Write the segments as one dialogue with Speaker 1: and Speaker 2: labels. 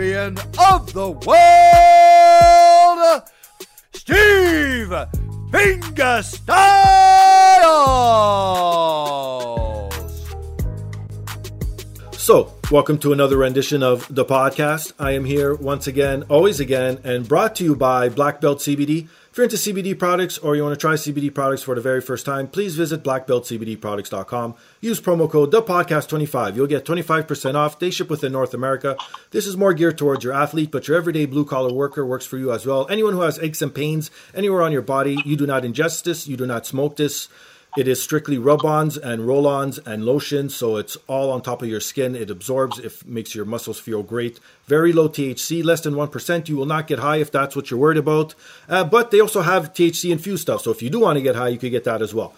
Speaker 1: of the world, Steve Fingerstyles.
Speaker 2: So, welcome to another rendition of the podcast. I am here once again, always again, and brought to you by Black Belt CBD. You're into CBD products or you want to try CBD products for the very first time, please visit blackbeltcbdproducts.com. Use promo code ThePodcast25. You'll get 25% off. They ship within North America. This is more geared towards your athlete, but your everyday blue collar worker works for you as well. Anyone who has aches and pains anywhere on your body, you do not ingest this, you do not smoke this. It is strictly rub-ons and roll-ons and lotions, so it's all on top of your skin. It absorbs, it makes your muscles feel great. Very low THC, less than one percent. You will not get high if that's what you're worried about. Uh, but they also have THC infused stuff, so if you do want to get high, you could get that as well.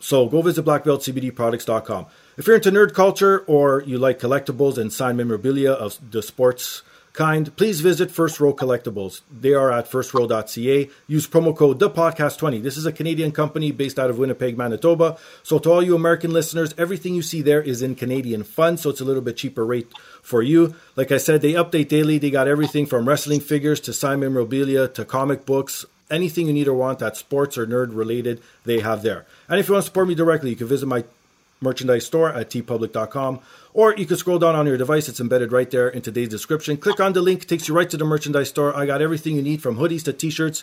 Speaker 2: So go visit blackbeltcbdproducts.com. If you're into nerd culture or you like collectibles and signed memorabilia of the sports kind, please visit First Row Collectibles. They are at firstrow.ca. Use promo code ThePodcast20. This is a Canadian company based out of Winnipeg, Manitoba. So to all you American listeners, everything you see there is in Canadian funds, so it's a little bit cheaper rate for you. Like I said, they update daily. They got everything from wrestling figures to signed memorabilia to comic books. Anything you need or want that's sports or nerd related, they have there. And if you want to support me directly, you can visit my merchandise store at teepublic.com or you can scroll down on your device it's embedded right there in today's description. Click on the link takes you right to the merchandise store. I got everything you need from hoodies to t-shirts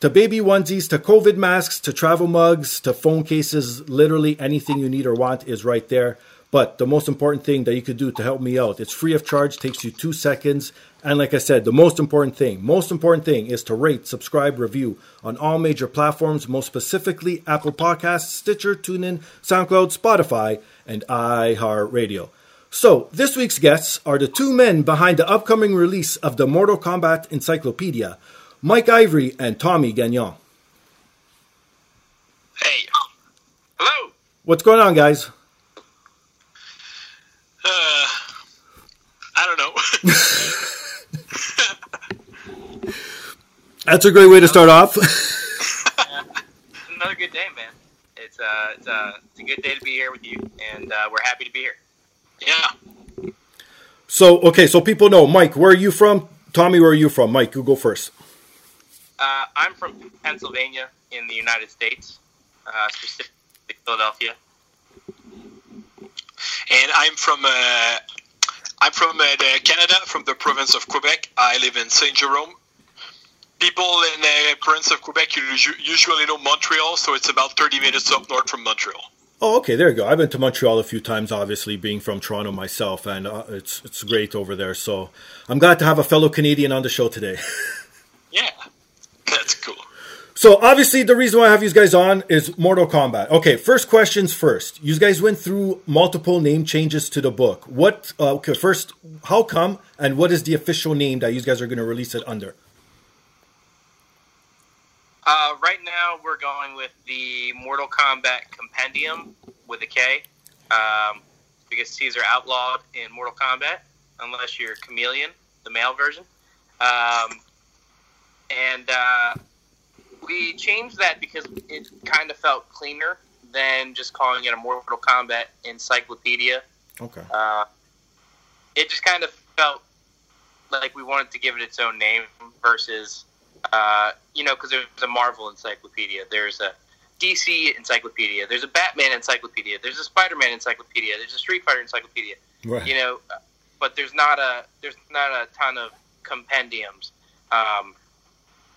Speaker 2: to baby onesies to covid masks to travel mugs to phone cases. Literally anything you need or want is right there. But the most important thing that you could do to help me out it's free of charge takes you two seconds. And like I said, the most important thing, most important thing is to rate, subscribe, review on all major platforms, most specifically Apple Podcasts, Stitcher, TuneIn, SoundCloud, Spotify, and iHeartRadio. So, this week's guests are the two men behind the upcoming release of the Mortal Kombat Encyclopedia, Mike Ivory and Tommy Gagnon.
Speaker 3: Hey. Hello.
Speaker 2: What's going on, guys?
Speaker 3: Uh, I don't know.
Speaker 2: That's a great way to start off.
Speaker 4: Another good day, man. It's uh, it's uh, it's a good day to be here with you, and uh, we're happy to be here.
Speaker 3: Yeah.
Speaker 2: so, okay, so people know, Mike, where are you from? Tommy, where are you from? Mike, you go first.
Speaker 4: Uh, I'm from Pennsylvania in the United States, uh, specifically Philadelphia.
Speaker 3: And I'm from uh, I'm from uh, the Canada, from the province of Quebec. I live in Saint Jerome. People in the province of Quebec usu- usually know Montreal, so it's about 30 minutes up north from Montreal.
Speaker 2: Oh, okay, there you go. I've been to Montreal a few times, obviously, being from Toronto myself, and uh, it's it's great over there. So I'm glad to have a fellow Canadian on the show today.
Speaker 3: Yeah, that's cool.
Speaker 2: so obviously, the reason why I have you guys on is Mortal Kombat. Okay, first questions first. You guys went through multiple name changes to the book. What? Uh, okay, first, how come, and what is the official name that you guys are going to release it under?
Speaker 4: Uh, right now, we're going with the Mortal Kombat Compendium with a K, um, because Caesar outlawed in Mortal Kombat, unless you're Chameleon, the male version. Um, and uh, we changed that because it kind of felt cleaner than just calling it a Mortal Kombat encyclopedia.
Speaker 2: Okay.
Speaker 4: Uh, it just kind of felt like we wanted to give it its own name versus, uh, you know, because there's a Marvel encyclopedia, there's a DC encyclopedia, there's a Batman encyclopedia, there's a Spider-Man encyclopedia, there's a Street Fighter encyclopedia.
Speaker 2: Right.
Speaker 4: You know, but there's not a there's not a ton of compendiums. Um,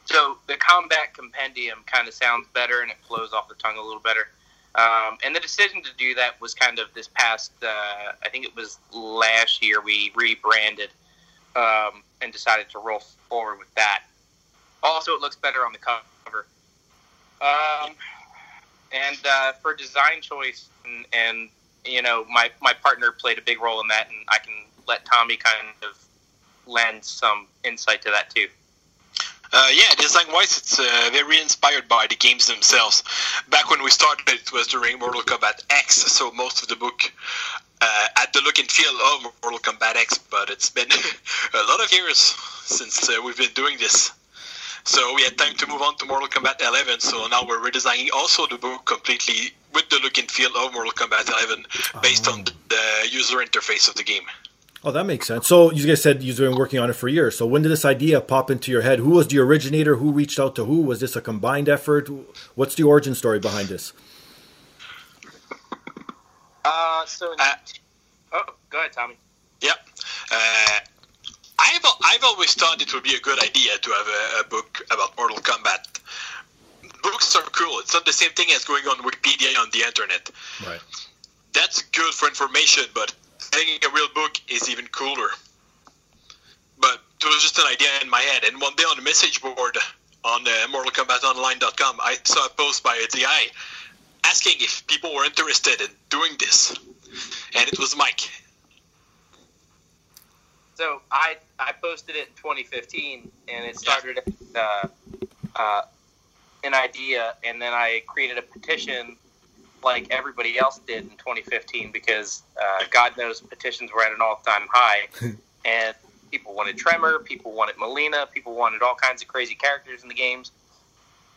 Speaker 4: so the combat compendium kind of sounds better and it flows off the tongue a little better. Um, and the decision to do that was kind of this past, uh, I think it was last year, we rebranded um, and decided to roll forward with that. Also, it looks better on the cover. Um, and uh, for design choice, and, and you know, my, my partner played a big role in that, and I can let Tommy kind of lend some insight to that too.
Speaker 3: Uh, yeah, design wise, it's uh, very inspired by the games themselves. Back when we started, it was during Mortal Kombat X, so most of the book uh, had the look and feel of Mortal Kombat X, but it's been a lot of years since uh, we've been doing this. So we had time to move on to Mortal Kombat 11, so now we're redesigning also the book completely with the look and feel of Mortal Kombat 11 based on the user interface of the game.
Speaker 2: Oh, that makes sense. So you guys said you've been working on it for years. So when did this idea pop into your head? Who was the originator? Who reached out to who? Was this a combined effort? What's the origin story behind this?
Speaker 4: Uh, so,
Speaker 3: Uh,
Speaker 4: oh, go ahead, Tommy.
Speaker 3: Yep. Uh, I've I've always thought it would be a good idea to have a, a book about Mortal Kombat. Books are cool. It's not the same thing as going on Wikipedia on the internet.
Speaker 2: Right.
Speaker 3: That's good for information, but having a real book is even cooler. But it was just an idea in my head. And one day on the message board on uh, MortalKombatOnline.com, I saw a post by a DI asking if people were interested in doing this, and it was Mike.
Speaker 4: So I I posted it in 2015, and it started uh, uh, an idea, and then I created a petition like everybody else did in 2015 because uh, God knows petitions were at an all-time high, and people wanted Tremor, people wanted Melina, people wanted all kinds of crazy characters in the games.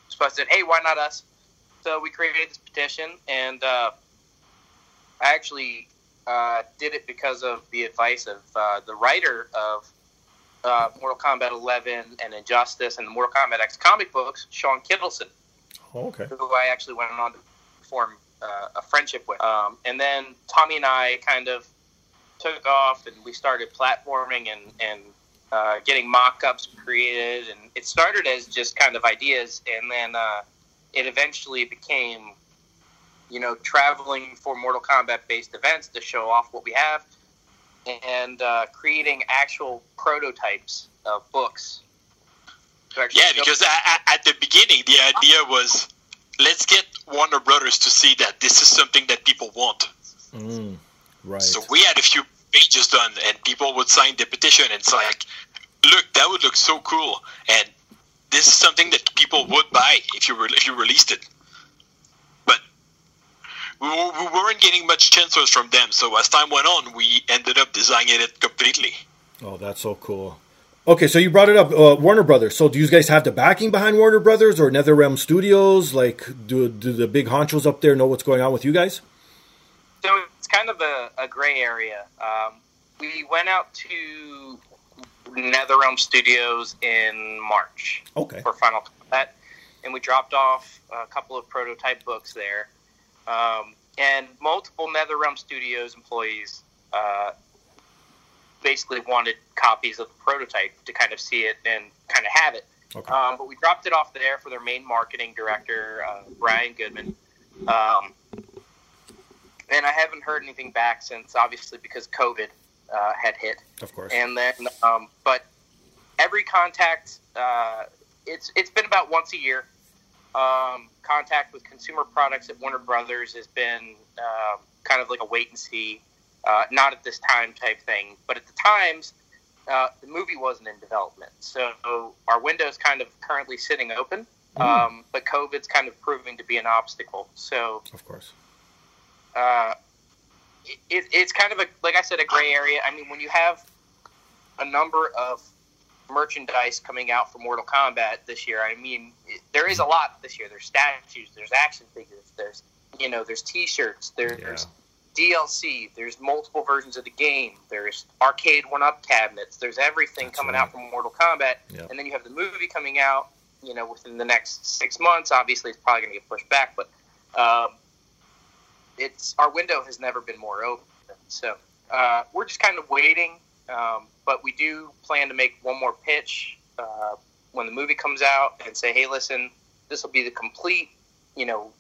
Speaker 4: So I said, hey, why not us? So we created this petition, and uh, I actually uh, did it because of the advice of uh, the writer of uh, Mortal Kombat 11 and Injustice and the Mortal Kombat X comic books, Shawn Kittelsen,
Speaker 2: Oh, okay.
Speaker 4: who I actually went on to form uh, a friendship with. Um, and then Tommy and I kind of took off and we started platforming and, and uh, getting mock ups created. And it started as just kind of ideas, and then uh, it eventually became you know, traveling for Mortal Kombat based events to show off what we have, and uh, creating actual prototypes of books.
Speaker 3: Yeah,
Speaker 4: show-
Speaker 3: because at, at the beginning, the idea was let's get Warner Brothers to see that this is something that people want.
Speaker 2: Mm, right.
Speaker 3: So we had a few pages done, and people would sign the petition. And it's like, look, that would look so cool, and this is something that people would buy if you were if you released it. But we, we weren't getting much chances from them. So as time went on, we ended up designing it completely.
Speaker 2: Oh, that's so cool. Okay, so you brought it up, uh, Warner Brothers. So, do you guys have the backing behind Warner Brothers or NetherRealm Studios? Like, do do the big honchos up there know what's going on with you guys?
Speaker 4: So it's kind of a, a gray area. Um, we went out to NetherRealm Studios in March
Speaker 2: Okay.
Speaker 4: for Final Kombat, and we dropped off a couple of prototype books there. Um, and multiple NetherRealm Studios employees uh, basically wanted copies of the prototype to kind of see it and kind of have it.
Speaker 2: Okay.
Speaker 4: Um, but we dropped it off there for their main marketing director, uh, Brian Goodman. Um, and I haven't heard anything back since, obviously, because COVID uh, had hit.
Speaker 2: Of course.
Speaker 4: And then, um, but every contact, uh, it's it's been about once a year. Um, contact with consumer products at Warner Brothers has been uh, kind of like a wait and see, uh, not at this time type thing. But at the times, uh, the movie wasn't in development, so our window's kind of currently sitting open. Um, but COVID's kind of proving to be an obstacle. So
Speaker 2: Of course.
Speaker 4: uh, it, it's kind of a like I said a gray area. I mean, when you have a number of merchandise coming out for Mortal Kombat this year, I mean, it, there is a lot this year. There's statues, there's action figures, there's you know, there's T-shirts, there's DLC, there's multiple versions of the game, there's arcade one-up cabinets, there's everything
Speaker 2: That's
Speaker 4: coming
Speaker 2: right.
Speaker 4: out from Mortal Kombat,
Speaker 2: Yeah.
Speaker 4: and then you have the movie coming out. You know, within the next six months. Obviously, it's probably going to get pushed back, but um, it's our window has never been more open. So uh, we're just kind of waiting, um, but we do plan to make one more pitch uh, when the movie comes out and say, "Hey, listen, this will be the complete, you know,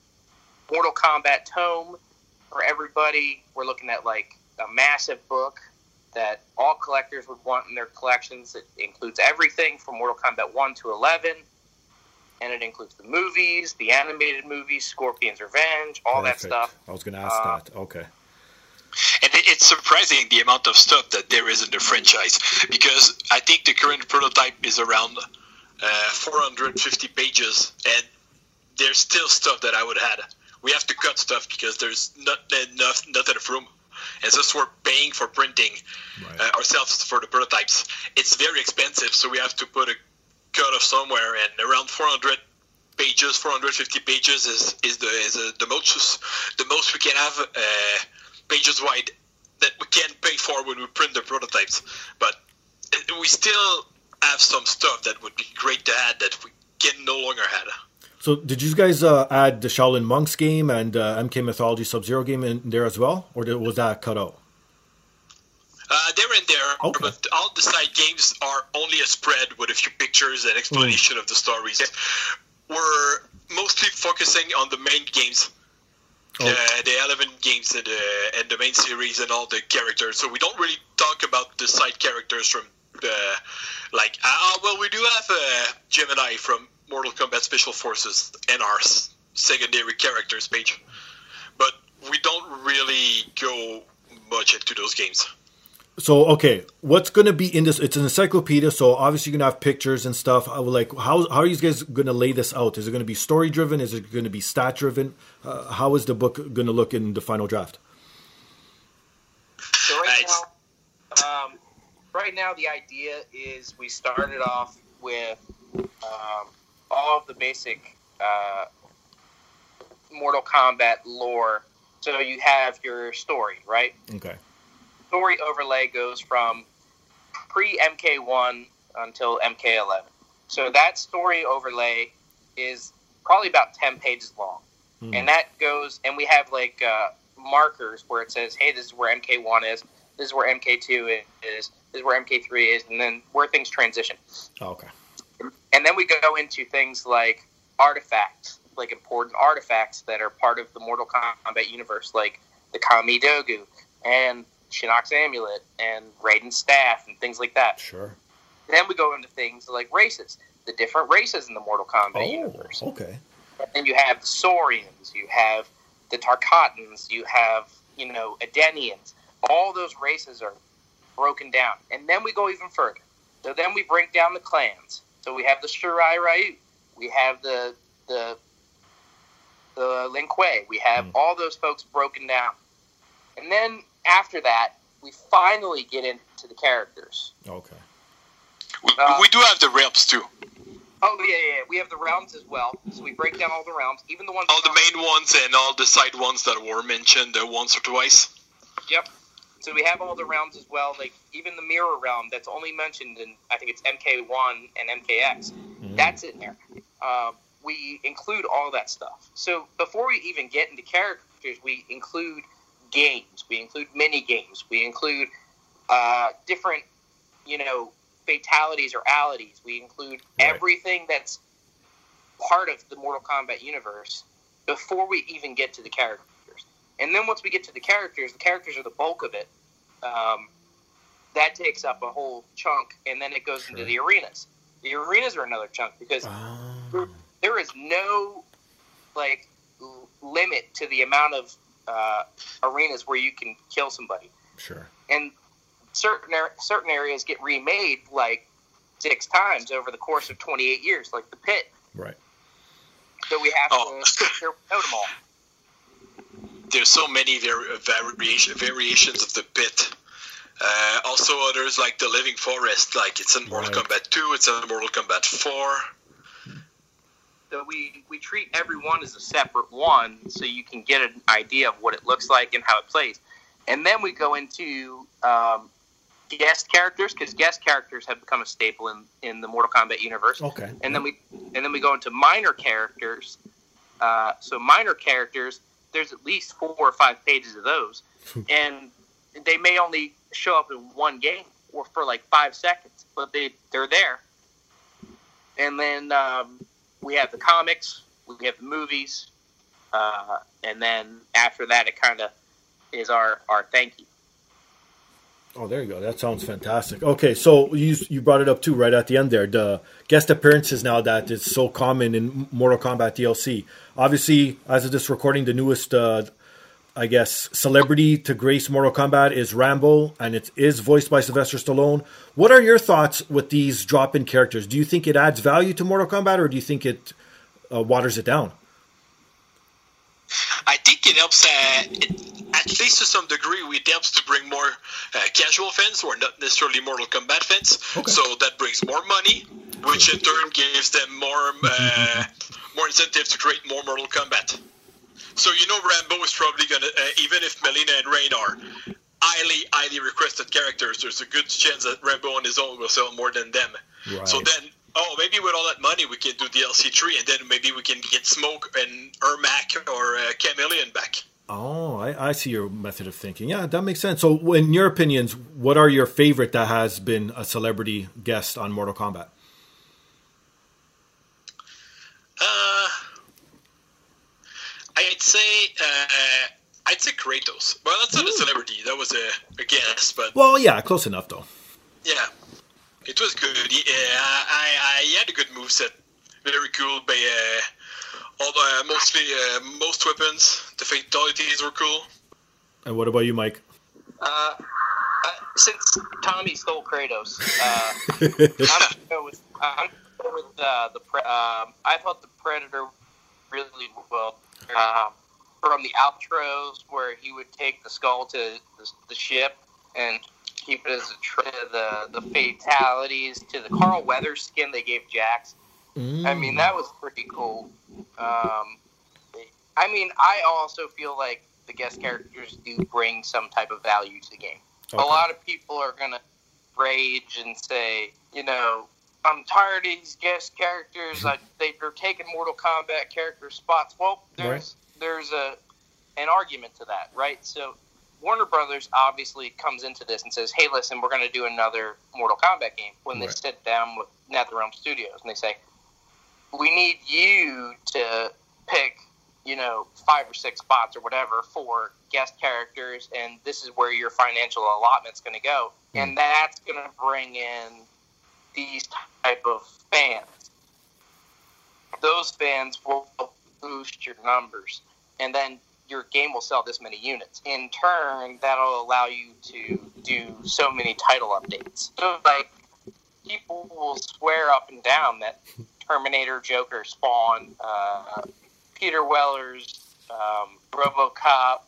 Speaker 4: Mortal Kombat tome for everybody." We're looking at like a massive book that all collectors would want in their collections. It includes everything from Mortal Kombat 1 to 11, and it includes the movies, the animated movies, Scorpion's Revenge, all that stuff.
Speaker 2: I was going to ask
Speaker 4: Uh,
Speaker 2: that. Okay.
Speaker 3: And it's surprising the amount of stuff that there is in the franchise because I think the current prototype is around uh, 450 pages, and there's still stuff that I would add. We have to cut stuff because there's not enough, not enough room. And since we're paying for printing
Speaker 2: Right.
Speaker 3: uh, ourselves for the prototypes, it's very expensive. So we have to put a cut of somewhere, and around 400 pages, 450 pages is is the is uh, the most the most we can have uh, pages wide that we can't pay for when we print the prototypes. But we still have some stuff that would be great to add that we can no longer add.
Speaker 2: So, did you guys uh, add the Shaolin Monks game and uh, MK Mythology Sub Zero game in there as well, or was that cut out?
Speaker 3: Uh, they're in there,
Speaker 2: Okay.
Speaker 3: but all the side games are only a spread with a few pictures and explanation of the stories. We're mostly focusing on the main games,
Speaker 2: Oh.
Speaker 3: uh, the 11 games and the, and the main series and all the characters. So we don't really talk about the side characters from the like. Uh, well, we do have uh, Gemini from Mortal Kombat Special Forces and our secondary characters page, but we don't really go much into those games.
Speaker 2: So, okay, what's going to be in this? It's an encyclopedia, so obviously you're going to have pictures and stuff. I would like, how, how are you guys going to lay this out? Is it going to be story driven? Is it going to be stat driven? Uh, how is the book going to look in the final draft?
Speaker 4: So right now, um, right now the idea is we started off with um, all of the basic uh, Mortal Kombat lore. So you have your story, right?
Speaker 2: Okay.
Speaker 4: Story overlay goes from pre MK1 until MK11. So that story overlay is probably about 10 pages long.
Speaker 2: Hmm.
Speaker 4: And that goes, and we have like uh, markers where it says, hey, this is where MK1 is, this is where MK2 is, this is where MK3 is, and then where things transition.
Speaker 2: Oh, okay.
Speaker 4: And then we go into things like artifacts, like important artifacts that are part of the Mortal Kombat universe, like the Kami Dogu and Shinnok's Amulet and Raiden's Staff and things like that.
Speaker 2: Sure.
Speaker 4: Then we go into things like races, the different races in the Mortal Kombat
Speaker 2: Oh,
Speaker 4: universe.
Speaker 2: okay.
Speaker 4: And then you have the Saurians, you have the Tarkatans, you have, you know, Edenians. All those races are broken down. And then we go even further. So then we break down the clans. So we have the Shirai Ryu, we have the the the Lin Kuei, we have
Speaker 2: Mm.
Speaker 4: all those folks broken down. And then after that, we finally get into the characters.
Speaker 2: Okay.
Speaker 3: We,
Speaker 4: Uh,
Speaker 3: we do have the realms too.
Speaker 4: Oh yeah, yeah, yeah. We have the realms as well. So we break down all the realms, even the ones
Speaker 3: All the main ones and all the side ones that were mentioned uh, once or twice.
Speaker 4: Yep. So we have all the realms as well. Like even the mirror realm that's only mentioned in I think it's MK1 and MKX.
Speaker 2: Mhm.
Speaker 4: That's in there. Um, we include all that stuff. So before we even get into characters, we include games. We include mini games. We include uh, different, you know, fatalities or alities. We include
Speaker 2: Right.
Speaker 4: everything that's part of the Mortal Kombat universe before we even get to the characters. And then once we get to the characters, the characters are the bulk of it. Um, that takes up a whole chunk, and then it goes into the arenas. The arenas are another chunk because
Speaker 2: Ah,
Speaker 4: there is no like l- limit to the amount of uh, arenas where you can kill somebody,
Speaker 2: sure.
Speaker 4: and certain certain areas get remade like six times over the course of 28 years, like the pit.
Speaker 2: Right.
Speaker 4: So we have
Speaker 3: Oh.
Speaker 4: to note them all.
Speaker 3: There's so many var- variation, variations of the pit. Uh, also, others like the Living Forest, like it's in Mortal
Speaker 2: Right.
Speaker 3: Kombat 2, it's in Mortal Kombat 4.
Speaker 4: So we, we treat every one as a separate one so you can get an idea of what it looks like and how it plays. And then we go into um, guest characters because guest characters have become a staple in, in the Mortal Kombat universe.
Speaker 2: Okay.
Speaker 4: And then we and then we go into minor characters. Uh, so minor characters, there's at least four or five pages of those, and they may only show up in one game or for like five seconds, but they they're there. And then um, we have the comics, we have the movies, uh, and then after that, it kind of is our our thank you.
Speaker 2: Oh, there you go. That sounds fantastic. Okay, so you you brought it up too right at the end there. The guest appearances now that is so common in Mortal Kombat DLC. Obviously, as of this recording, the newest, uh, I guess, celebrity to grace Mortal Kombat is Rambo, and it is voiced by Sylvester Stallone. What are your thoughts with these drop-in characters? Do you think it adds value to Mortal Kombat, or do you think it uh, waters it down?
Speaker 3: I think it helps, uh, it, at least to some degree, it helps to bring more uh, casual fans who are not necessarily Mortal Kombat fans.
Speaker 2: Okay.
Speaker 3: So that brings more money, which in turn gives them more uh, more incentive to create more Mortal Kombat. So you know Rambo is probably gonna, uh, even if Melina and Rain are highly, highly requested characters, there's a good chance that Rambo on his own will sell more than them.
Speaker 2: Right.
Speaker 3: So then, oh, maybe with all that money we can do DLC three, and then maybe we can get Smoke and Ermac or uh, Chameleon back.
Speaker 2: Oh, I, I see your method of thinking. Yeah, that makes sense. So, in your opinions, what are your favorite that has been a celebrity guest on Mortal Kombat?
Speaker 3: Uh, I'd say uh, I'd say Kratos. Well, that's not a celebrity. That was a, a guess, but
Speaker 2: Well, yeah, close enough though.
Speaker 3: yeah, it was good. He, uh, I, I had a good move set. Very cool. But uh, all the, mostly uh, most weapons, the fatalities were cool.
Speaker 2: And what about you, Mike?
Speaker 4: Uh, uh, since Tommy stole Kratos, uh, I'm gonna go with I'm gonna go with uh, the pre- um, I thought the Predator really well uh, from the outros where he would take the skull to the, the ship and keep it as a tra- the the fatalities to the Carl Weathers skin they gave Jax. I mean that was pretty cool. Um, I mean I also feel like the guest characters do bring some type of value to the game.
Speaker 2: Okay.
Speaker 4: A lot of people are gonna rage and say, you know, I'm tired of these guest characters. I, they're taking Mortal Kombat character spots. Well, there's there's a an argument to that, right? So Warner Brothers obviously comes into this and says, "Hey, listen, we're going to do another Mortal Kombat game." When they
Speaker 2: Right.
Speaker 4: sit down with NetherRealm Studios and they say, "We need you to pick, you know, five or six spots or whatever for guest characters, and this is where your financial allotment's going to go, hmm. and that's going to bring in these type of fans. Those fans will boost your numbers, and then your game will sell this many units. In turn, that'll allow you to do so many title updates. So, like, people will swear up and down that Terminator, Joker, Spawn, uh, Peter Weller's, um, RoboCop,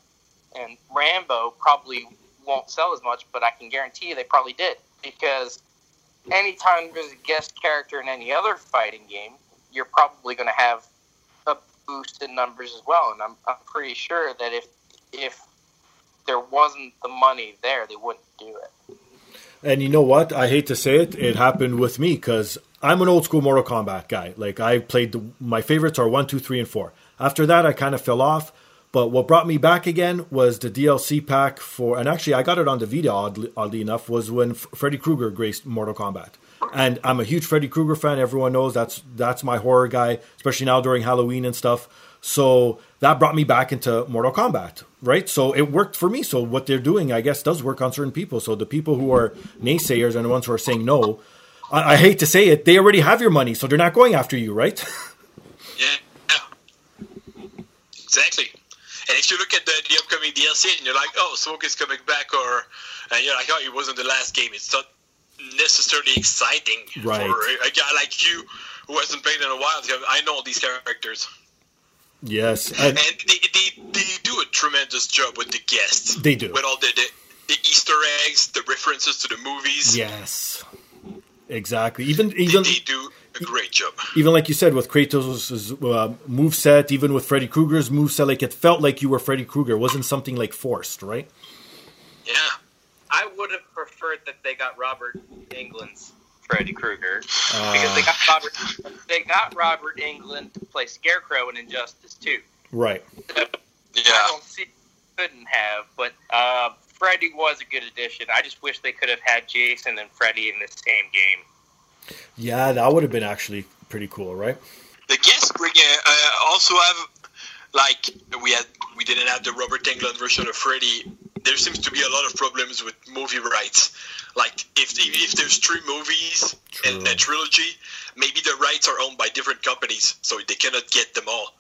Speaker 4: and Rambo probably won't sell as much, but I can guarantee you they probably did because anytime there's a guest character in any other fighting game, you're probably going to have boost in numbers as well. And I'm, I'm pretty sure that if if there wasn't the money there, they wouldn't do it.
Speaker 2: And you know what? I hate to say it, it happened with me because I'm an old school Mortal Kombat guy. Like I played the, my favorites are one, two, three, and four. After that, I kind of fell off. But what brought me back again was the DLC pack for, and actually I got it on the Vita. Oddly, oddly enough, was when Freddy Krueger graced Mortal Kombat. And I'm a huge Freddy Krueger fan. Everyone knows that's that's my horror guy, especially now during Halloween and stuff. So that brought me back into Mortal Kombat, right? So it worked for me. So what they're doing, I guess, does work on certain people. So the people who are naysayers and the ones who are saying no, I, I hate to say it, they already have your money, so they're not going after you, right?
Speaker 3: Yeah. exactly. And if you look at the, the upcoming DLC and you're like, oh, Smoke is coming back, or and you're like, oh, it wasn't the last game. It's not necessarily exciting
Speaker 2: Right.
Speaker 3: for a, a guy like you who hasn't played in a while. I know these characters,
Speaker 2: yes, and
Speaker 3: and they, they, they do a tremendous job with the guests.
Speaker 2: They do.
Speaker 3: with all the, the the Easter eggs, the references to the movies.
Speaker 2: yes, exactly. Even
Speaker 3: They,
Speaker 2: even
Speaker 3: they do. A great job.
Speaker 2: Even like you said, with Kratos' uh, move set, even with Freddy Krueger's move set, like it felt like you were Freddy Krueger. It wasn't something like forced, right?
Speaker 3: Yeah.
Speaker 4: I would have preferred that they got Robert Englund's Freddy Krueger because they got Robert they got Robert Englund to play Scarecrow in Injustice 2.
Speaker 2: Right.
Speaker 4: I
Speaker 3: Yeah.
Speaker 4: don't see couldn't have, but uh, Freddy was a good addition. I just wish they could have had Jason and Freddy in the same game.
Speaker 2: Yeah, that would have been actually pretty cool, right?
Speaker 3: The guest bring uh, uh, also have like we had we didn't have the Robert Englund version of Freddy. There seems to be a lot of problems with movie rights. Like if if there's three movies
Speaker 2: True.
Speaker 3: in a trilogy, maybe the rights are owned by different companies, so they cannot get them all.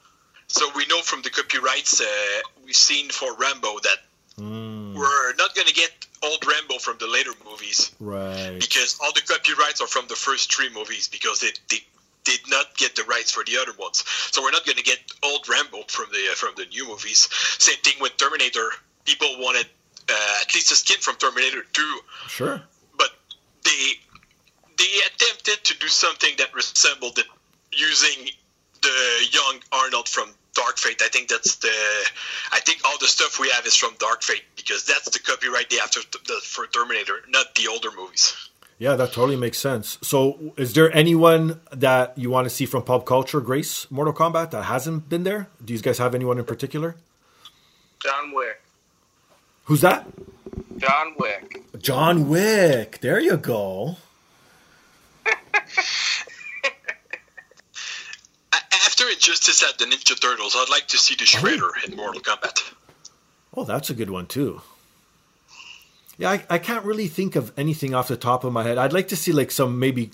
Speaker 3: So we know from the copyrights uh, we've seen for Rambo that
Speaker 2: Mm,
Speaker 3: we're not going to get old Rambo from the later movies
Speaker 2: right.
Speaker 3: because all the copyrights are from the first three movies because they, they did not get the rights for the other ones. So we're not going to get old Rambo from the uh, from the new movies. Same thing with Terminator. People wanted uh, at least a skin from Terminator 2,
Speaker 2: Sure.
Speaker 3: but they they attempted to do something that resembled it using the young Arnold from Dark Fate. I think that's the. I think all the stuff we have is from Dark Fate because that's the copyright they have to, the, for Terminator, not the older movies.
Speaker 2: Yeah, that totally makes sense. So, is there anyone that you want to see from pop culture grace Mortal Kombat that hasn't been there? Do you guys have anyone in particular?
Speaker 4: John Wick.
Speaker 2: Who's that?
Speaker 4: John Wick.
Speaker 2: John Wick. There you go.
Speaker 3: A- After Injustice had the Ninja Turtles, I'd like to see the Shredder in Mortal Kombat.
Speaker 2: Oh, that's a good one too. Yeah, I, I can't really think of anything off the top of my head. I'd like to see like some maybe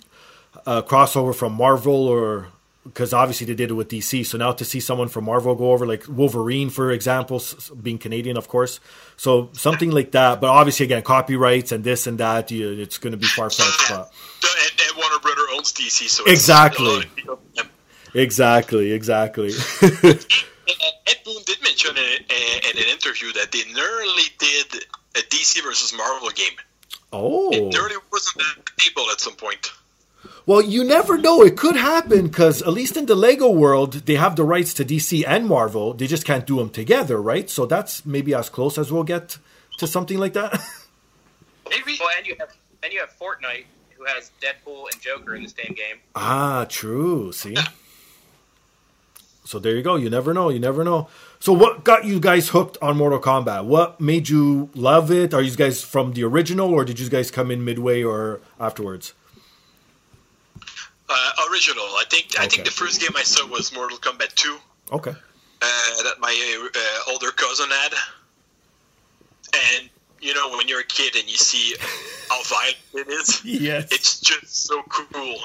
Speaker 2: uh, crossover from Marvel or because obviously they did it with DC. So now to see someone from Marvel go over like Wolverine, for example, being Canadian, of course. So something like that. But obviously, again, copyrights and this and that, you, it's going to be far fetched. But
Speaker 3: And, and Warner Brother owns DC, so it's
Speaker 2: Exactly.
Speaker 3: A lot of people- Yeah.
Speaker 2: exactly, exactly.
Speaker 3: Ed Boon did mention in, in an interview that they nearly did a DC versus Marvel game.
Speaker 2: oh,
Speaker 3: It nearly wasn't on the table at some point.
Speaker 2: Well, you never know. It could happen because at least in the Lego world, they have the rights to DC and Marvel. They just can't do them together, right? So that's maybe as close as we'll get to something like that.
Speaker 3: Maybe.
Speaker 4: Well, and you have and you have Fortnite, who has Deadpool and Joker in the same game.
Speaker 2: ah, true. See. So there you go. You never know. You never know. So what got you guys hooked on Mortal Kombat? What made you love it? Are you guys from the original, or did you guys come in midway or afterwards?
Speaker 3: Uh, original. I think. I think the first game I saw was Mortal Kombat 2
Speaker 2: Okay.
Speaker 3: uh, that my uh, older cousin had, and you know when you're a kid and you see how violent it is,
Speaker 2: Yes.
Speaker 3: it's just so cool.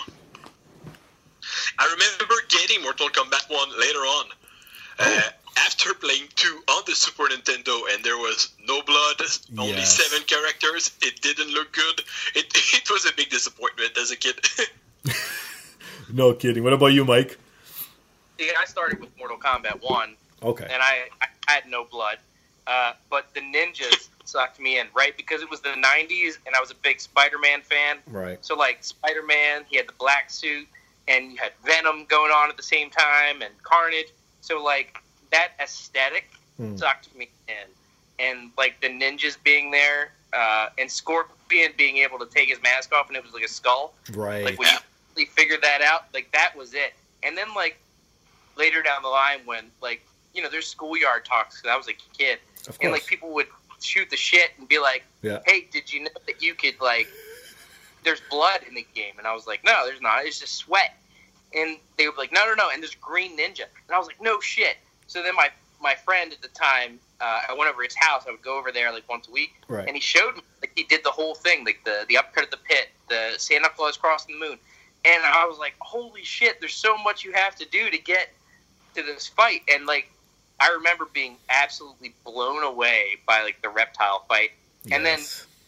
Speaker 3: I remember getting Mortal Kombat 1 later on. Uh, after playing 2 on the Super Nintendo and there was no blood, only
Speaker 2: Yes.
Speaker 3: 7 characters, it didn't look good. It, it was a big disappointment as a kid.
Speaker 2: no kidding. What about you, Mike?
Speaker 4: Yeah, I started with Mortal Kombat One,
Speaker 2: Okay.
Speaker 4: and I, I had no blood. Uh, but the ninjas sucked me in, right? Because it was the '90s, and I was a big Spider-Man fan.
Speaker 2: Right.
Speaker 4: So, like Spider-Man, he had the black suit, and you had Venom going on at the same time, and Carnage. So, like that aesthetic
Speaker 2: Hmm.
Speaker 4: sucked me in, and like the ninjas being there, uh, and Scorpion being able to take his mask off, and it was like a skull.
Speaker 2: Right.
Speaker 4: Like when you figured that out, like that was it. And then like later down the line, when like you know there's schoolyard talks, because I was a kid, and like people would shoot the shit and be like,
Speaker 2: Yeah.
Speaker 4: "Hey, did you know that you could like there's blood in the game?" And I was like, "No, there's not. It's just sweat." And they were like, "No, no, no." And there's green ninja, and I was like, "No shit." So then my my friend at the time, uh, I went over his house. I would go over there like once a week,
Speaker 2: Right.
Speaker 4: and he showed me like he did the whole thing, like the the upcut of the pit, the Santa Claus crossing the moon, and I was like, holy shit! There's so much you have to do to get to this fight, and like I remember being absolutely blown away by like the reptile fight, and then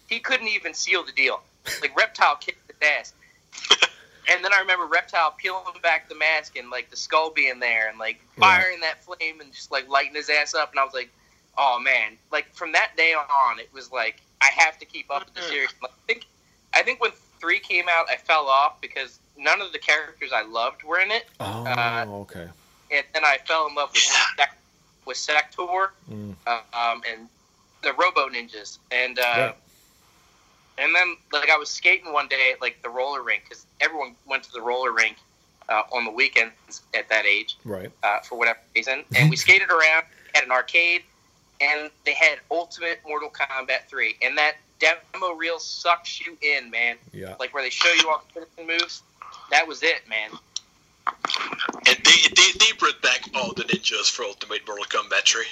Speaker 4: he couldn't even seal the deal. Like reptile kicked his ass. And then I remember Reptile peeling back the mask and like the skull being there and like firing that flame and just like lighting his ass up and I was like, oh man! Like from that day on, it was like I have to keep up with the series. Like, I think I think when three came out, I fell off because none of the characters I loved were in it.
Speaker 2: Oh,
Speaker 4: Uh,
Speaker 2: okay.
Speaker 4: and then I fell in love with
Speaker 3: Yeah.
Speaker 4: With Sector
Speaker 2: Mm.
Speaker 4: uh, um, and the Robo Ninjas, and uh,
Speaker 2: Yeah.
Speaker 4: And then like I was skating one day at like the roller rink because everyone went to the roller rink uh, on the weekends at that age
Speaker 2: Right.
Speaker 4: uh, for whatever reason, and we skated around at an arcade, and they had Ultimate Mortal Kombat three, and that demo reel sucks you in, man.
Speaker 2: Yeah.
Speaker 4: Like where they show you all the finishing moves. That was it, man.
Speaker 3: And they, they, they brought back all the ninjas for Ultimate Mortal Kombat 3.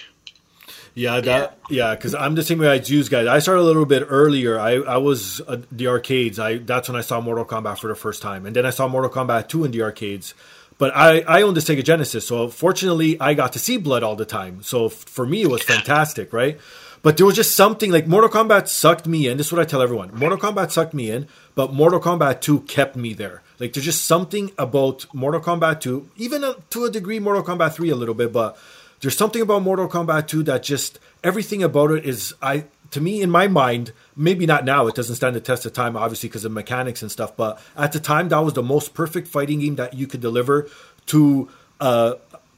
Speaker 2: Yeah, that yeah, because I'm the same way as you guys. I started a little bit earlier. I I was uh, the arcades. I that's when I saw Mortal Kombat for the first time, and then I saw Mortal Kombat 2 in the arcades. But I I owned the Sega Genesis, so fortunately I got to see blood all the time. So f- for me it was fantastic, right? But there was just something like Mortal Kombat sucked me in. This is what I tell everyone: Mortal Kombat sucked me in, but Mortal Kombat 2 kept me there. Like there's just something about Mortal Kombat 2, even uh, to a degree Mortal Kombat 3 a little bit, but there's something about Mortal Kombat 2 that just everything about it is I to me in my mind maybe not now it doesn't stand the test of time obviously because of mechanics and stuff but at the time that was the most perfect fighting game that you could deliver to uh,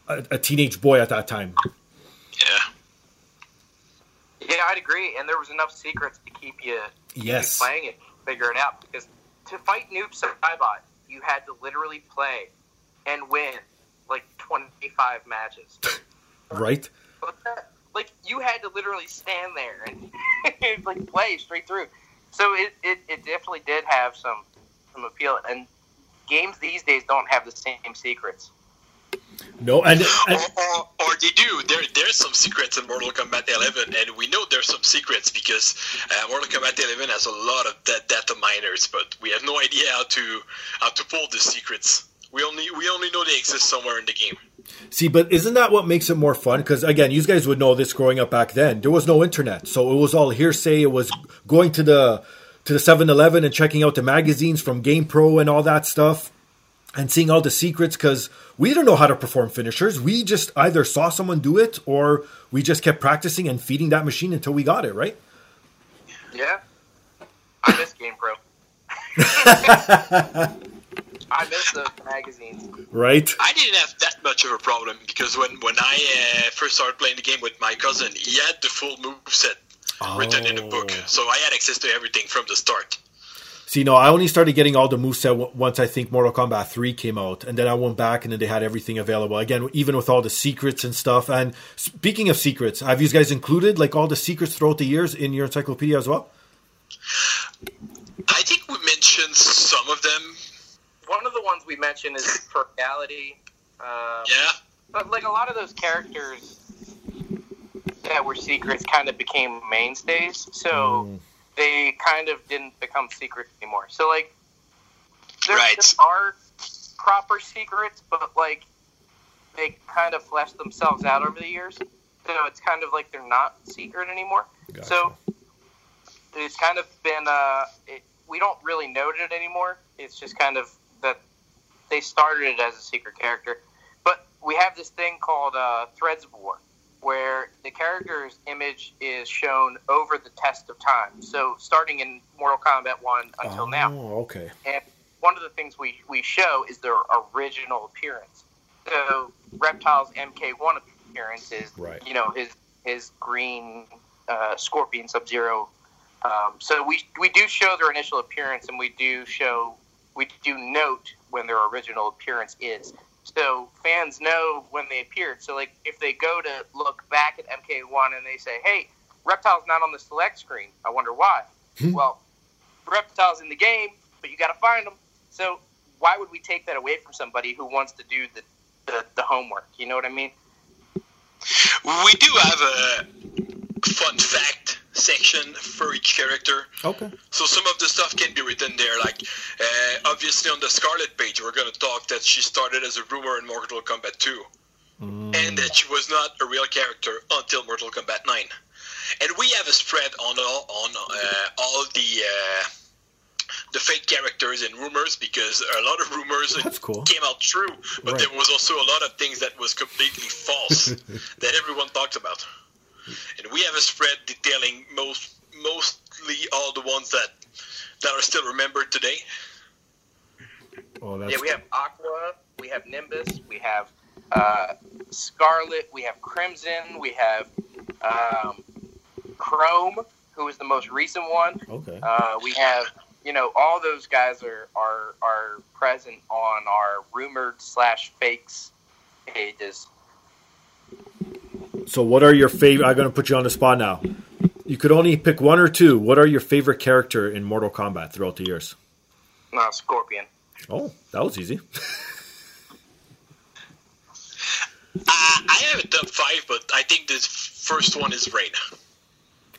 Speaker 2: a, a teenage boy at that time
Speaker 3: Yeah.
Speaker 4: Yeah, I'd agree. And there was enough secrets to keep you keep you
Speaker 2: Yes.
Speaker 4: playing it, figuring out. Because to fight Noob Saibot, you had to literally play and win like 25 matches.
Speaker 2: Right
Speaker 4: that- like you had to literally stand there and like play straight through. So it, it, it definitely did have some some appeal. And games these days don't have the same secrets.
Speaker 2: no and,
Speaker 3: Or,
Speaker 2: and
Speaker 3: or, or they do. There, there's some secrets in Mortal Kombat 11, and we know there's some secrets because uh, Mortal Kombat 11 has a lot of da- data miners, but we have no idea how to how to pull the secrets. We only we only know they exist somewhere in the game.
Speaker 2: See, but isn't that what makes it more fun? Because again, you guys would know this growing up back then. There was no internet, so it was all hearsay. It was going to the to the 7-Eleven and checking out the magazines from GamePro and all that stuff, and seeing all the secrets. Because we didn't know how to perform finishers. We just either saw someone do it, or we just kept practicing and feeding that machine until we got it right.
Speaker 4: Yeah. I miss GamePro. I miss those magazines.
Speaker 2: Right?
Speaker 3: I didn't have that much of a problem because when when I uh, first started playing the game with my cousin, he had the full move set written in a book,
Speaker 2: Oh.
Speaker 3: so I had access to everything from the start.
Speaker 2: See, no, I only started getting all the moveset w- once I think Mortal Kombat 3 came out. And then I went back and then they had everything available. Again, even with all the secrets and stuff. And speaking of secrets, have you guys included like all the secrets throughout the years in your encyclopedia as well?
Speaker 3: I think we mentioned some of them.
Speaker 4: One of the ones we mentioned is Fergality. Uh,
Speaker 3: Yeah,
Speaker 4: But like a lot of those characters that were secrets kind of became mainstays, so
Speaker 2: Mm.
Speaker 4: they kind of didn't become secrets anymore. So like there,
Speaker 3: Right.
Speaker 4: there are proper secrets, but like they kind of fleshed themselves out over the years. So it's kind of like they're not secret anymore. So it's kind of been uh, it, we don't really note it anymore. It's just kind of that they started it as a secret character. But we have this thing called uh, Threads of War, where the character's image is shown over the test of time. So starting in Mortal Kombat 1 until now.
Speaker 2: Oh, okay.
Speaker 4: And one of the things we, we show is their original appearance. So Reptile's MK1 appearance is,
Speaker 2: Right.
Speaker 4: you know, his his green uh, Scorpion Sub Zero. Um, so we we do show their initial appearance, and we do show we do note when their original appearance is. So fans know when they appeared. So like if they go to look back at MK1 and they say, "Hey, Reptile's not on the select screen," I wonder why. Hmm. well, Reptile's in the game, but you got to find them. So why would we take that away from somebody who wants to do the, the, the homework? You know what I mean?
Speaker 3: we do have a fun fact section for each character.
Speaker 2: Okay.
Speaker 3: So some of the stuff can be written there. Like uh, obviously on the Skarlet page, we're going to talk that she started as a rumor in Mortal Kombat 2, and that she was not a real character until Mortal Kombat 9. And we have a spread on all on uh, all the uh, the fake characters and rumors because a lot of rumors
Speaker 2: cool.
Speaker 3: came out true, but
Speaker 2: Right.
Speaker 3: there was also a lot of things that was completely false that everyone talked about. And we have a spread detailing most mostly all the ones that that are still remembered today.
Speaker 2: Oh, that's
Speaker 4: Yeah, we have Aqua, we have Nimbus, we have uh, Skarlet, we have Crimson, we have um, Chrome, who is the most recent one.
Speaker 2: okay.
Speaker 4: Uh, we have, you know, all those guys are are are present on our rumored slash fakes pages.
Speaker 2: So, what are your favorite? I'm going to put you on the spot now. You could only pick one or two. What are your favorite character in Mortal Kombat throughout the years?
Speaker 4: No, Scorpion.
Speaker 2: Oh, that was easy.
Speaker 3: Uh, I have a top five, but I think the first one is Rain.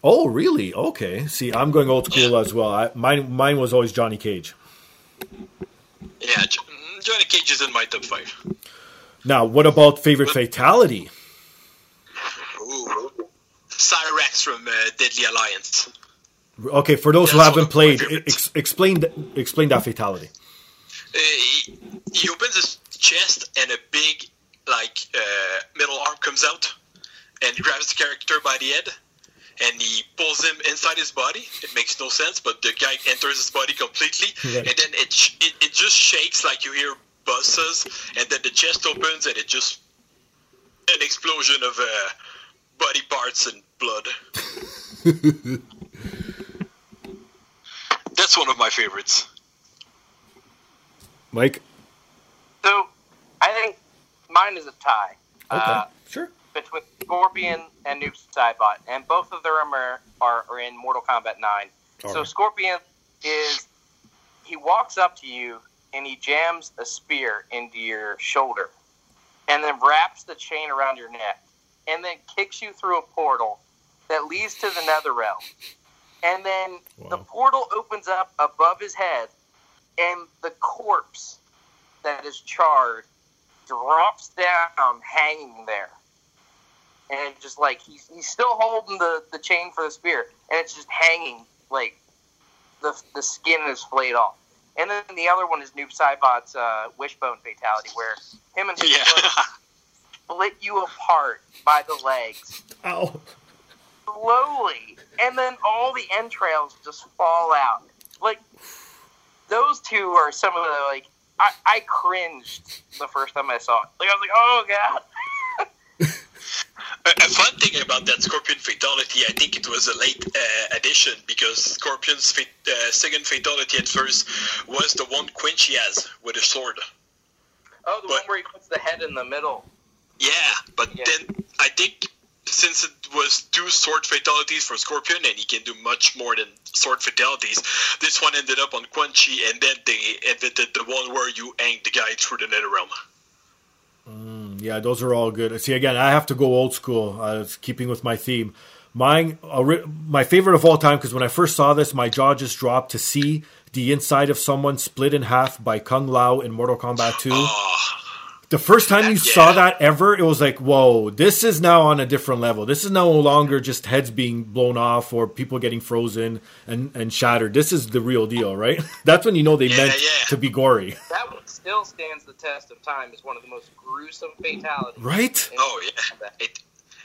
Speaker 2: Oh, really? Okay. See, I'm going old school as well. I, mine, mine was always Johnny Cage.
Speaker 3: Yeah, Johnny Cage is in my top five.
Speaker 2: Now, what about favorite fatality?
Speaker 3: Ooh. Cyrax from uh, Deadly Alliance.
Speaker 2: Okay, for those who haven't
Speaker 3: one of my
Speaker 2: played, ex- explain th- explain that fatality.
Speaker 3: Uh, he, he opens his chest and a big, like, uh, metal arm comes out and he grabs the character by the head and he pulls him inside his body. It makes no sense, but the guy enters his body completely
Speaker 2: Right.
Speaker 3: and then it, sh- it it just shakes like you hear buzzes and then the chest opens and it just an explosion of uh, body parts and blood. That's one of my favorites.
Speaker 2: Mike?
Speaker 4: So, I think mine is a tie.
Speaker 2: Okay,
Speaker 4: Uh,
Speaker 2: sure.
Speaker 4: between Scorpion and Noob Saibot, and both of them are, are, are in Mortal Kombat 9. So
Speaker 2: Alright.
Speaker 4: Scorpion is he walks up to you and he jams a spear into your shoulder, and then wraps the chain around your neck, and then kicks you through a portal that leads to the Nether Realm, and then the portal opens up above his head, and the corpse that is charred drops down, hanging there and just like he's he's still holding the the chain for the spear, and it's just hanging like the the skin is flayed off. And then the other one is Noob Saibot's uh, wishbone fatality, where him and his
Speaker 3: Yeah.
Speaker 4: Foot split you apart by the legs
Speaker 2: Ow.
Speaker 4: slowly, and then all the entrails just fall out. Like those two are some of the like I, I cringed the first time I saw it. Like I was like, oh god.
Speaker 3: A, a fun thing about that Scorpion fatality, I think it was a late uh, addition because Scorpion's fa- uh, second fatality at first was the one Kenshi has with a sword.
Speaker 4: Oh, the
Speaker 3: But-
Speaker 4: one where he puts the head in the middle.
Speaker 3: Yeah, but
Speaker 4: Yeah.
Speaker 3: then I think since it was two sword fatalities for Scorpion and he can do much more than sword fatalities, this one ended up on Kenshi and then they invented the one where you hang the guy through the nether realm.
Speaker 2: Yeah, those are all good. See, again, I have to go old school. Uh, it's keeping with my theme. Mine, ori- my favorite of all time, because when I first saw this, my jaw just dropped to see the inside of someone split in half by Kung Lao in Mortal Kombat 2.
Speaker 3: Oh,
Speaker 2: The first time you
Speaker 3: Yeah.
Speaker 2: saw that ever, it was like, whoa, this is now on a different level. This is no longer just heads being blown off or people getting frozen and, and shattered. This is the real deal, right? That's when you know they
Speaker 3: Yeah,
Speaker 2: meant
Speaker 3: yeah.
Speaker 2: to be gory.
Speaker 4: That one still stands the test of time as one of the most gruesome fatalities.
Speaker 2: Right?
Speaker 4: in
Speaker 3: oh yeah. It,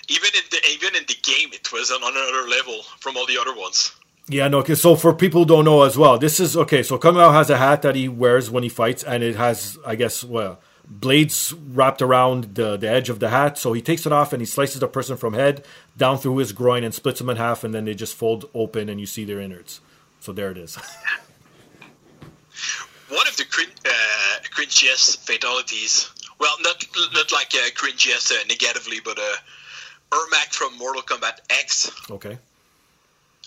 Speaker 3: even in the even in the game, it was on another level from all the other ones.
Speaker 2: Yeah, no. Okay, so for people who don't know as well, this is okay. So Kung Lao has a hat that he wears when he fights, and it has, I guess, well, blades wrapped around the, the edge of the hat. So he takes it off and he slices the person from head down through his groin and splits them in half, and then they just fold open and you see their innards. So there it is.
Speaker 3: One of the crin- uh, cringiest fatalities, well, not not like uh, cringiest uh, negatively, but uh, Ermac from Mortal Kombat X,
Speaker 2: okay.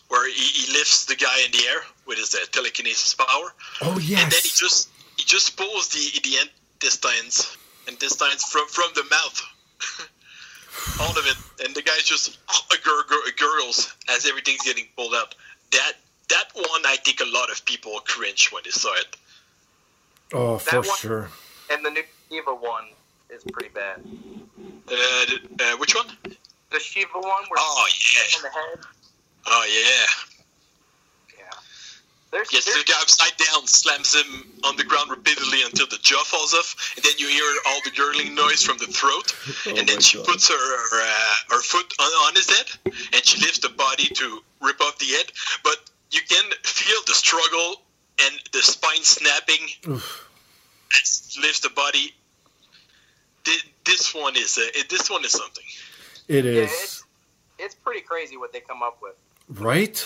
Speaker 3: where he, he lifts the guy in the air with his uh, telekinesis power,
Speaker 2: Oh yes.
Speaker 3: and then he just he just pulls the the intestines and intestines from from the mouth. All of it, and the guy just gur- gur- gurgles as everything's getting pulled out. That that one, I think a lot of people cringe when they saw it.
Speaker 2: Oh, for
Speaker 4: That one-
Speaker 2: sure.
Speaker 4: And the new Sheeva one is pretty bad.
Speaker 3: Uh, the- uh, which one?
Speaker 4: The Sheeva one where
Speaker 3: Oh
Speaker 4: he's
Speaker 3: yeah,
Speaker 4: on the head.
Speaker 3: oh yeah.
Speaker 4: Yeah. There's,
Speaker 3: Gets
Speaker 4: there's
Speaker 3: the guy upside down, slams him on the ground repeatedly until the jaw falls off, and then you hear all the gurgling noise from the throat.
Speaker 2: Oh
Speaker 3: and then she
Speaker 2: God.
Speaker 3: puts her her, uh, her foot on, on his head, and she lifts the body to rip off the head. But you can feel the struggle and the spine snapping as lifts the body. This one is uh, this one is something.
Speaker 2: It
Speaker 4: Yeah, it's, it's pretty crazy what they come up with.
Speaker 2: Right?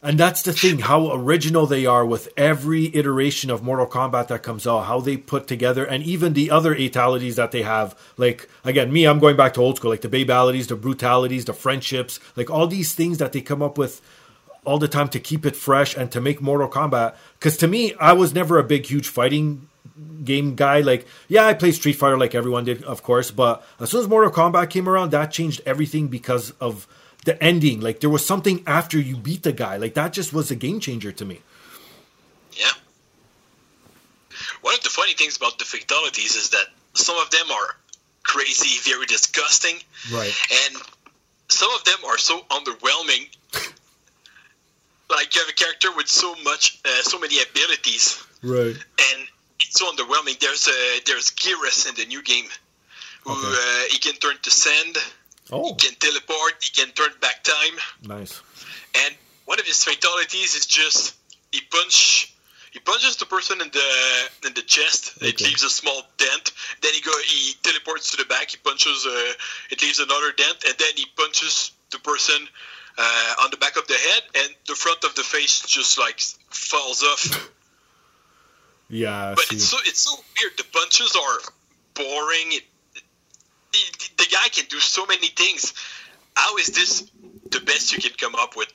Speaker 2: And that's the thing, how original they are with every iteration of Mortal Kombat that comes out, how they put together, and even the other fatalities that they have. Like, again, me, I'm going back to old school, like the babalities, the brutalities, the friendships, like all these things that they come up with all the time to keep it fresh and to make Mortal Kombat. Because to me, I was never a big, huge fighting game guy. Like, yeah, I played Street Fighter like everyone did, of course, but as soon as Mortal Kombat came around, that changed everything because of the ending. Like, there was something after you beat the guy. Like, that just was a game changer to me.
Speaker 3: Yeah. One of the funny things about the fatalities is that some of them are crazy, very disgusting,
Speaker 2: Right.
Speaker 3: and some of them are so underwhelming. like you have a character with so much, uh, so many abilities,
Speaker 2: Right.
Speaker 3: and it's so underwhelming. There's uh, there's Geras in the new game, who
Speaker 2: Okay.
Speaker 3: uh, he can turn to sand,
Speaker 2: Oh,
Speaker 3: he can teleport, he can turn back time.
Speaker 2: nice.
Speaker 3: and one of his fatalities is just he punch he punches the person in the in the chest. It leaves a small dent. Then he go he teleports to the back. He punches. Uh, it leaves another dent, and then he punches the person uh, on the back of the head, and the front of the face just like falls off.
Speaker 2: Yeah,
Speaker 3: But
Speaker 2: see.
Speaker 3: it's so it's so weird. The punches are boring. It, it, the guy can do so many things. How is this the best you can come up with?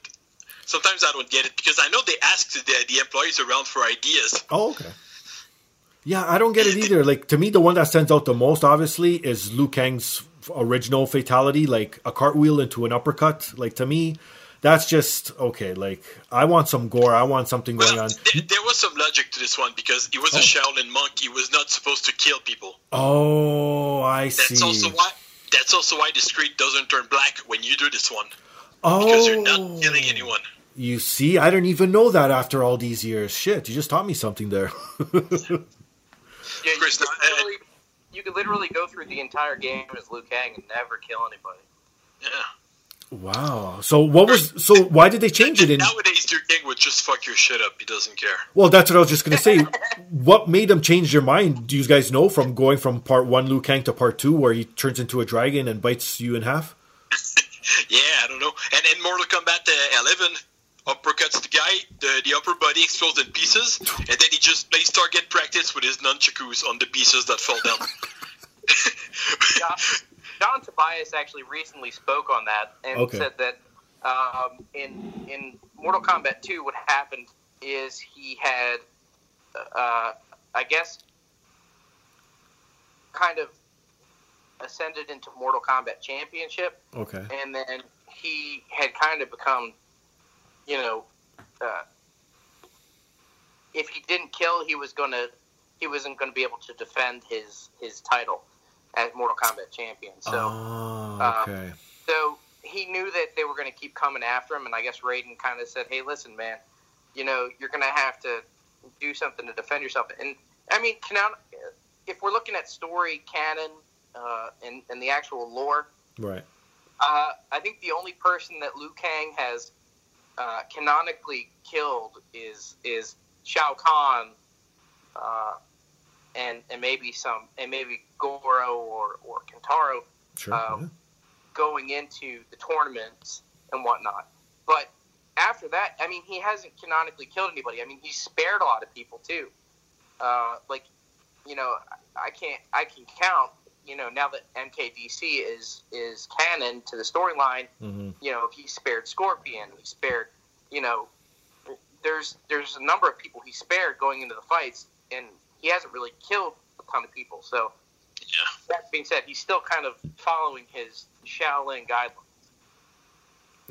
Speaker 3: Sometimes I don't get it because I know they ask the, the employees around for ideas.
Speaker 2: Oh, okay. Yeah, I don't get it either. Like to me, the one that stands out the most, obviously, is Liu Kang's original fatality, like a cartwheel into an uppercut. Like to me, that's just okay. Like I want some gore. I want something going on.
Speaker 3: th- there was some logic to this one because he was a oh. Shaolin monk. He was not supposed to kill people.
Speaker 2: Oh, I
Speaker 3: That's
Speaker 2: see.
Speaker 3: also why. That's also why the screen doesn't turn black when you do this one
Speaker 2: oh,
Speaker 3: because you're not oh. killing anyone.
Speaker 2: You see, I don't even know that after all these years. Shit, you just taught me something there.
Speaker 4: Yeah, you
Speaker 3: Chris,
Speaker 4: could, literally, you could literally go through the entire game as Liu Kang and never kill anybody.
Speaker 3: Yeah.
Speaker 2: Wow. So what was? So why did they change it in?
Speaker 3: Nowadays, Liu Kang would just fuck your shit up. He doesn't care.
Speaker 2: Well, that's what I was just gonna say. what made them change their mind? Do you guys know from going from part one Liu Kang to part two, where he turns into a dragon and bites you in half?
Speaker 3: Yeah, I don't know. And in Mortal Kombat uh, 11, uppercuts the guy, the, the upper body explodes in pieces, and then he just plays target practice with his nunchakus on the pieces that fall down.
Speaker 4: John, John Tobias actually recently spoke on that and
Speaker 2: Okay.
Speaker 4: said that um, in in Mortal Kombat 2, what happened is he had, uh, I guess, kind of ascended into Mortal Kombat Championship,
Speaker 2: Okay.
Speaker 4: and then he had kind of become, you know, uh, if he didn't kill, he was gonna, he wasn't going to be able to defend his his title as Mortal Kombat champion. So,
Speaker 2: oh,
Speaker 4: uh,
Speaker 2: okay.
Speaker 4: so he knew that they were going to keep coming after him, and I guess Raiden kind of said, "Hey, listen, man, you know, you're going to have to do something to defend yourself." And I mean, canon- if we're looking at story canon uh, and and the actual lore,
Speaker 2: Right.
Speaker 4: uh, I think the only person that Liu Kang has uh, canonically killed is is Shao Kahn, uh, and and maybe some and maybe Goro or or Kintaro
Speaker 2: Sure.
Speaker 4: um,
Speaker 2: yeah.
Speaker 4: going into the tournaments and whatnot. But after that, I mean, he hasn't canonically killed anybody. I mean, he's spared a lot of people too. Uh, like, you know, I can't, I can count. You know, now that MKDC is is canon to the storyline,
Speaker 2: hmm
Speaker 4: you know, he spared Scorpion. He spared, you know, there's there's a number of people he spared going into the fights, and he hasn't really killed a ton of people. So
Speaker 3: Yeah.
Speaker 4: that being said, he's still kind of following his Shaolin guidelines.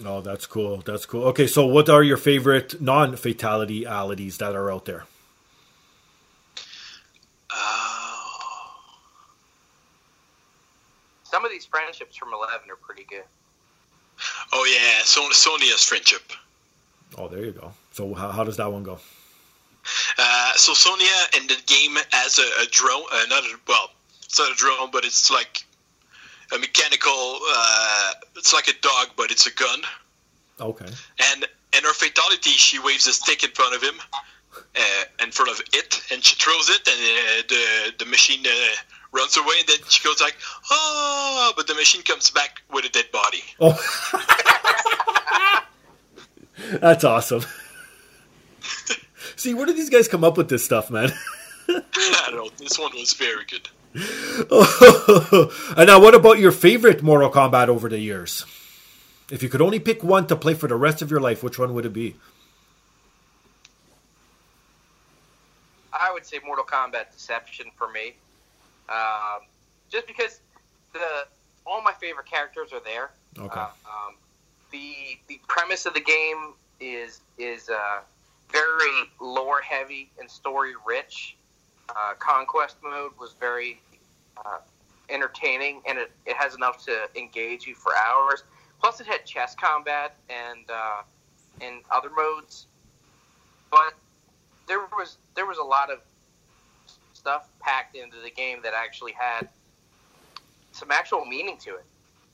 Speaker 2: Oh, that's cool. That's cool. Okay, so what are your favorite non-fatality alities that are out there?
Speaker 3: Uh,
Speaker 4: Some of these friendships from Eleven are pretty good.
Speaker 3: oh, yeah, so, Sonya's friendship.
Speaker 2: Oh, there you go. So how, how does that one go?
Speaker 3: Uh, so Sonya in the game has a, a drone, uh, not a, well, it's not a drone, but it's like a mechanical. Uh, it's like a dog, but it's a gun.
Speaker 2: Okay.
Speaker 3: And in her fatality, she waves a stick in front of him, uh, in front of it, and she throws it, and uh, the the machine uh, runs away, and then she goes like, "Oh!" But the machine comes back with a dead body.
Speaker 2: Oh, that's awesome. See, where do these guys come up with this stuff, man?
Speaker 3: I don't know. This one was very good.
Speaker 2: and now, what about your favorite Mortal Kombat over the years? If you could only pick one to play for the rest of your life, which one would it be?
Speaker 4: I would say Mortal Kombat Deception for me, um, just because the all my favorite characters are there.
Speaker 2: Okay.
Speaker 4: Uh, um, the the premise of the game is is uh, very lore heavy and story rich. Uh, Konquest mode was very uh, entertaining, and it, it has enough to engage you for hours. Plus, it had Chess Kombat and uh, and other modes, but there was there was a lot of stuff packed into the game that actually had some actual meaning to it,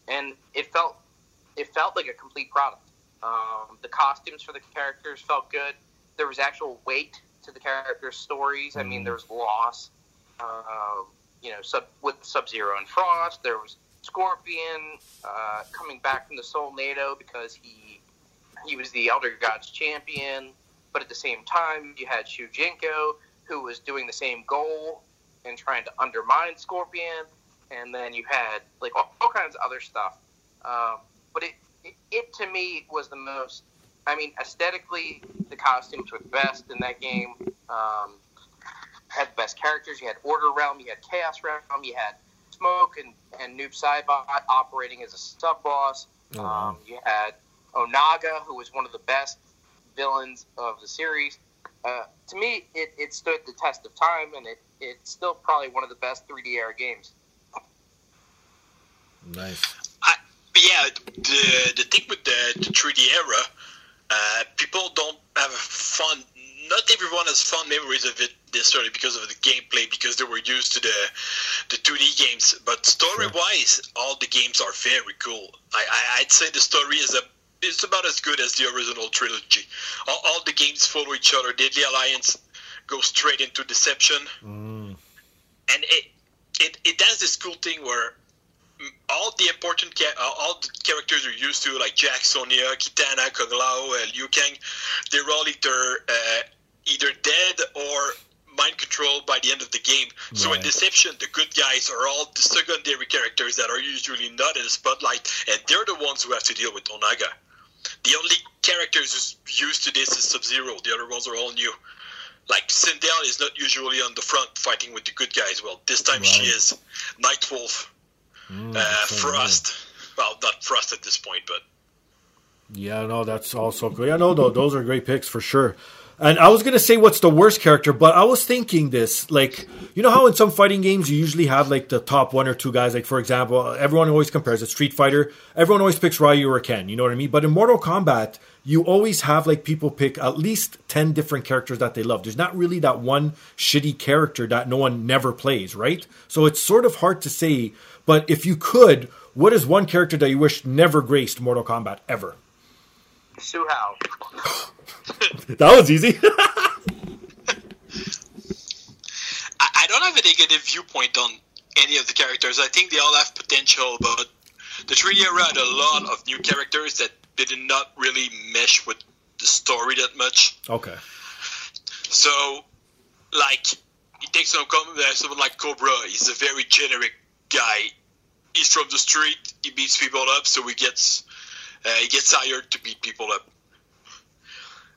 Speaker 4: and it felt it felt like a complete product. Um, the costumes for the characters felt good. There was actual weight to the characters' stories. I mean, there was loss. Uh, you know, sub, with Sub Zero and Frost. There was Scorpion uh, coming back from the Soulnado because he he was the Elder Gods champion. But at the same time, you had Shujinko, who was doing the same goal and trying to undermine Scorpion. And then you had like all, all kinds of other stuff. Um, but it, it, it to me was the most. I mean, aesthetically, the costumes were best in that game. Um, had the best characters. You had Order Realm, you had Chaos Realm, you had Smoke and, and Noob Saibot operating as a sub boss.
Speaker 2: Oh, wow.
Speaker 4: um, you had Onaga, who was one of the best villains of the series. Uh, to me, it, it stood the test of time, and it, it's still probably one of the best 3D era games.
Speaker 2: Nice.
Speaker 3: I, yeah, the the thing with the, the 3D era, uh, people don't have fun. Not everyone has fond memories of it necessarily because of the gameplay, because they were used to the the 2D games. But story wise, all the games are very cool. I, I I'd say the story is a it's about as good as the original trilogy. All, all the games follow each other. Deadly Alliance goes straight into Deception,
Speaker 2: Mm.
Speaker 3: and it it it does this cool thing where all the important ca- uh, all the characters you're used to, like Jax, Sonya, Kitana, Kung Lao, uh, Liu Kang, they're all either uh, either dead or mind controlled by the end of the game. So in Deception, the good guys are all the secondary characters that are usually not in the spotlight, and they're the ones who have to deal with Onaga. The only characters who's used to this is Sub Zero. The other ones are all new. Like Sindel is not usually on the front fighting with the good guys. Well, this time she is. Nightwolf,
Speaker 2: Mm,
Speaker 3: uh, Frost. Well, not Frost at this point, but
Speaker 2: Yeah, no, that's also good. Yeah, no, no, those are great picks for sure. And I was gonna say what's the worst character, but I was thinking this, like, you know how in some fighting games you usually have like the top one or two guys. Like for example, everyone always compares it Street Fighter. Everyone always picks Ryu or Ken. You know what I mean? But in Mortal Kombat, you always have like people pick at least ten different characters that they love. There's not really that one shitty character that no one never plays, right? So it's sort of hard to say. But if you could, what is one character that you wish never graced Mortal Kombat ever?
Speaker 4: Hsu Hao.
Speaker 2: That was easy.
Speaker 3: I, I don't have a negative viewpoint on any of the characters. I think they all have potential, but the 3D era had a lot of new characters that did not really mesh with the story that much.
Speaker 2: okay.
Speaker 3: So, like, you take some, uh, someone like Cobra, he's a very generic guy. He's from the street, he beats people up, so he gets uh, he gets hired to beat people up.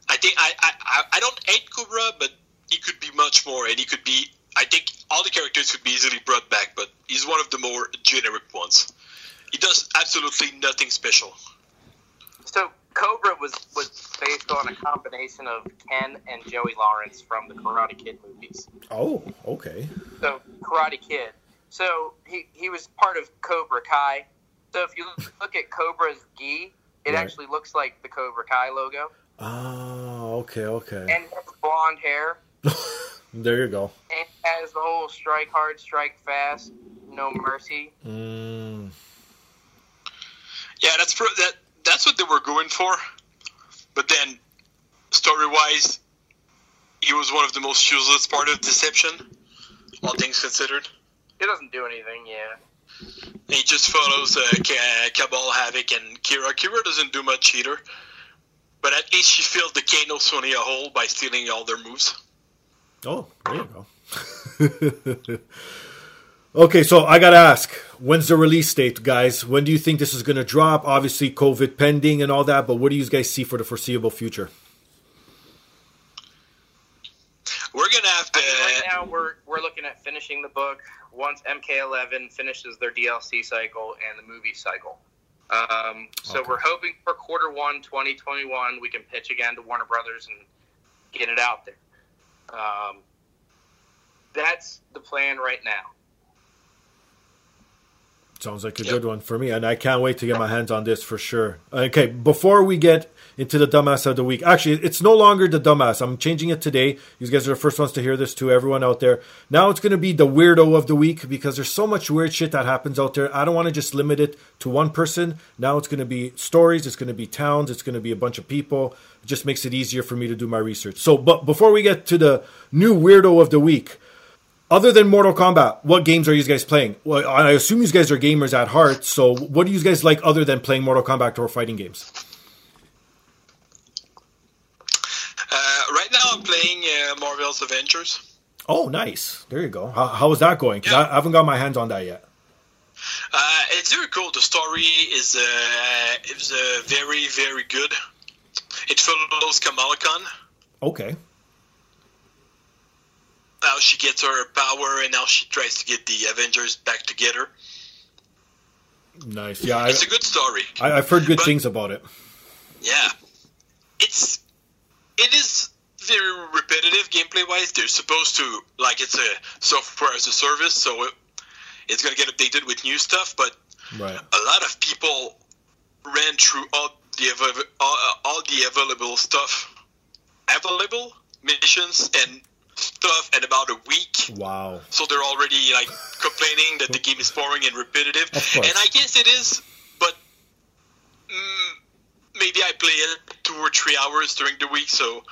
Speaker 3: I think I, I, I- I don't hate Cobra, but he could be much more, and he could be. I think all the characters could be easily brought back, but he's one of the more generic ones. He does absolutely nothing special.
Speaker 4: So Cobra was was based on a combination of Ken and Joey Lawrence from the Karate Kid movies.
Speaker 2: Oh, okay.
Speaker 4: So Karate Kid. So he he was part of Cobra Kai. So if you look at Cobra's gi, it
Speaker 2: Right.
Speaker 4: actually looks like the Cobra Kai logo,
Speaker 2: Oh, okay, okay.
Speaker 4: and he blonde hair,
Speaker 2: There you go.
Speaker 4: and has the whole strike hard, strike fast, no mercy.
Speaker 2: Mm,
Speaker 3: Yeah, that's pro- that. That's what they were going for. But then, story wise, he was one of the most useless part of Deception, all things considered.
Speaker 4: He doesn't do anything. Yeah.
Speaker 3: He just follows uh, Cabal, Havoc, and Kira. Kira doesn't do much either, but at least she filled the Kano Sonya hole by stealing all their moves.
Speaker 2: Oh, there you go. okay, so I gotta ask, when's the release date, guys? When do you think this is gonna drop? Obviously, COVID pending and all that, but what do you guys see for the foreseeable future?
Speaker 3: We're gonna have to.
Speaker 4: I mean, right now, we're we're looking at finishing the book once MK11 finishes their DLC cycle and the movie cycle. Um, so
Speaker 2: Okay.
Speaker 4: we're hoping for quarter one, 2021, we can pitch again to Warner Brothers and get it out there. Um, that's the plan right now.
Speaker 2: Sounds like a
Speaker 3: Yep.
Speaker 2: good one for me, and I can't wait to get my hands on this for sure. Okay, before we get into the dumbass of the week, actually, it's no longer the dumbass. I'm changing it today. You guys are the first ones to hear this, to everyone out there. Now it's going to be the weirdo of the week because there's so much weird shit that happens out there. I don't want to just limit it to one person. Now it's going to be stories, it's going to be towns, it's going to be a bunch of people. It just makes it easier for me to do my research. So, but before we get to the new weirdo of the week, other than Mortal Kombat, what games are you guys playing? Well, I assume you guys are gamers at heart. So, what do you guys like other than playing Mortal Kombat or fighting games?
Speaker 3: Uh, right now, I'm playing uh, Marvel's Avengers.
Speaker 2: Oh, nice. There you go. How, how is that going? 'Cause I, I haven't got my hands on that yet.
Speaker 3: Uh, it's very cool. The story is uh, is uh, very very good. It follows Kamala Khan.
Speaker 2: Okay.
Speaker 3: How she gets her power and how she tries to get the Avengers back together.
Speaker 2: Nice. Yeah,
Speaker 3: It's a good story.
Speaker 2: I, I've heard good
Speaker 3: But-
Speaker 2: things about it.
Speaker 3: Yeah, it's it is very repetitive gameplay wise. They're supposed to like it's a software as a service, so it, it's gonna get updated with new stuff. But
Speaker 2: Right.
Speaker 3: a lot of people ran through all the avail- all, all the available stuff, available missions and stuff in about a week.
Speaker 2: Wow.
Speaker 3: So they're already like complaining that the game is boring and repetitive. And I guess it is, but mm, maybe I play it two or three hours during the week, so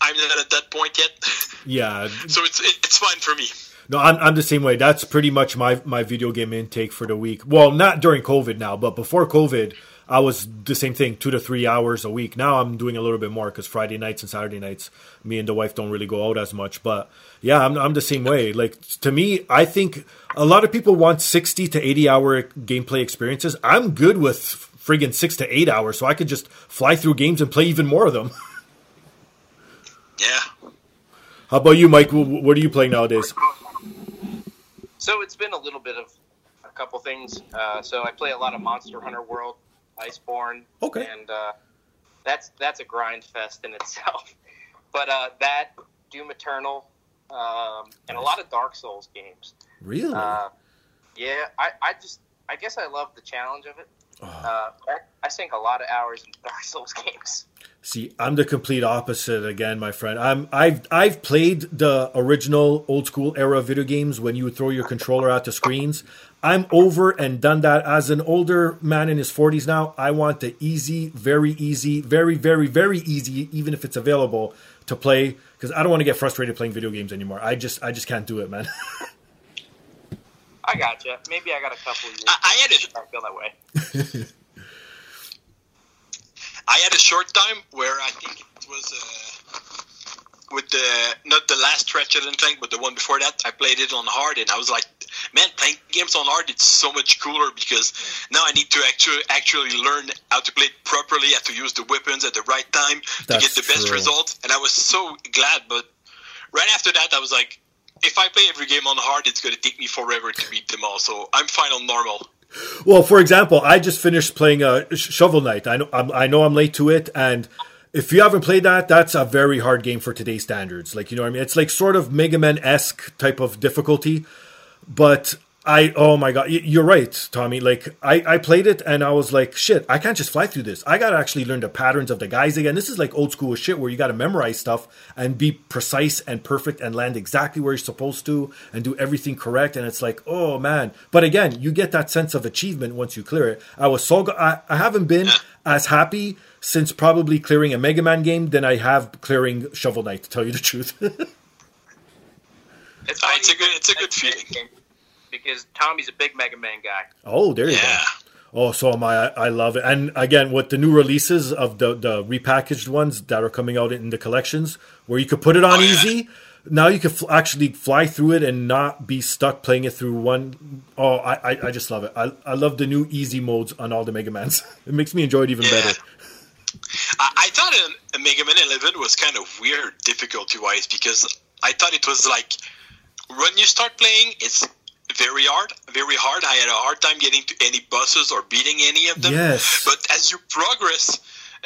Speaker 3: I'm not at that point yet.
Speaker 2: Yeah.
Speaker 3: so it's it, it's fine for me.
Speaker 2: No, I'm, I'm the same way. That's pretty much my, my video game intake for the week. Well, not during COVID now, but before COVID, I was the same thing, two to three hours a week. Now I'm doing a little bit more because Friday nights and Saturday nights, me and the wife don't really go out as much. But yeah, I'm, I'm the same way. Like to me, I think a lot of people want 60 to 80 hour gameplay experiences. I'm good with friggin' six to eight hours, so I could just fly through games and play even more of them.
Speaker 3: Yeah.
Speaker 2: How about you, Mike? What are you playing nowadays?
Speaker 4: So it's been a little bit of a couple things. Uh, so I play a lot of Monster Hunter World, Iceborne,
Speaker 2: Okay.
Speaker 4: and uh, that's that's a grind fest in itself. But uh, that Doom Eternal, um, and a lot of Dark Souls games.
Speaker 2: Really?
Speaker 4: Uh, yeah, I, I just I guess I love the challenge of it.
Speaker 2: Oh.
Speaker 4: Uh, I, I sink a lot of hours in Dark Souls games.
Speaker 2: See, I'm the complete opposite again, my friend. I'm I've I've played the original old school era video games when you would throw your controller out the screens. I'm over and done that. As an older man in his 40s now, I want the easy, very easy, very very very easy, even if it's available to play because I don't want to get frustrated playing video games anymore. I just I just can't do it, man.
Speaker 4: I gotcha. Maybe I got a couple years.
Speaker 3: I, I had a
Speaker 4: I feel that way.
Speaker 3: I had a short time where I think it was uh, with the not the last Ratchet and Clank, but the one before that. I played it on hard, and I was like, man, playing games on hard it's so much cooler because now I need to actually actually learn how to play it properly, how to use the weapons at the right time to get the best
Speaker 2: true.
Speaker 3: results. And I was so glad, but right after that, I was like. If I play every game on hard, it's going to take me forever to beat them all. So I'm fine on normal.
Speaker 2: Well, for example, I just finished playing uh, Shovel Knight. I know I'm, I know I'm late to it, and if you haven't played that, that's a very hard game for today's standards. Like you know, what I mean, it's like sort of Mega Man esque type of difficulty, but. I oh my god, you're right, Tommy. Like I, I played it and I was like, shit, I can't just fly through this. I gotta actually learn the patterns of the guys again. This is like old school shit where you gotta memorize stuff and be precise and perfect and land exactly where you're supposed to and do everything correct. And it's like, oh man. But again, you get that sense of achievement once you clear it. I was so go- I, I haven't been as happy since probably clearing a Mega Man game than I have clearing Shovel Knight. To tell you the truth.
Speaker 4: It's,
Speaker 3: a good- it's a good feeling.
Speaker 4: Because Tommy's a big Mega Man guy.
Speaker 2: oh, there you
Speaker 3: Yeah.
Speaker 2: go. Oh, so am I. I love it. And again, with the new releases of the the repackaged ones that are coming out in the collections, where you could put it on
Speaker 3: Oh, yeah.
Speaker 2: easy. Now you can fl- actually fly through it and not be stuck playing it through one. Oh, I, I, I just love it. I, I love the new easy modes on all the Mega Mans. It makes me enjoy it even
Speaker 3: Yeah.
Speaker 2: better.
Speaker 3: I, I thought a, a Mega Man 11 was kind of weird difficulty wise because I thought it was like when you start playing, it's very hard, very hard. I had a hard time getting to any buses or beating any of them.
Speaker 2: Yes.
Speaker 3: But as you progress,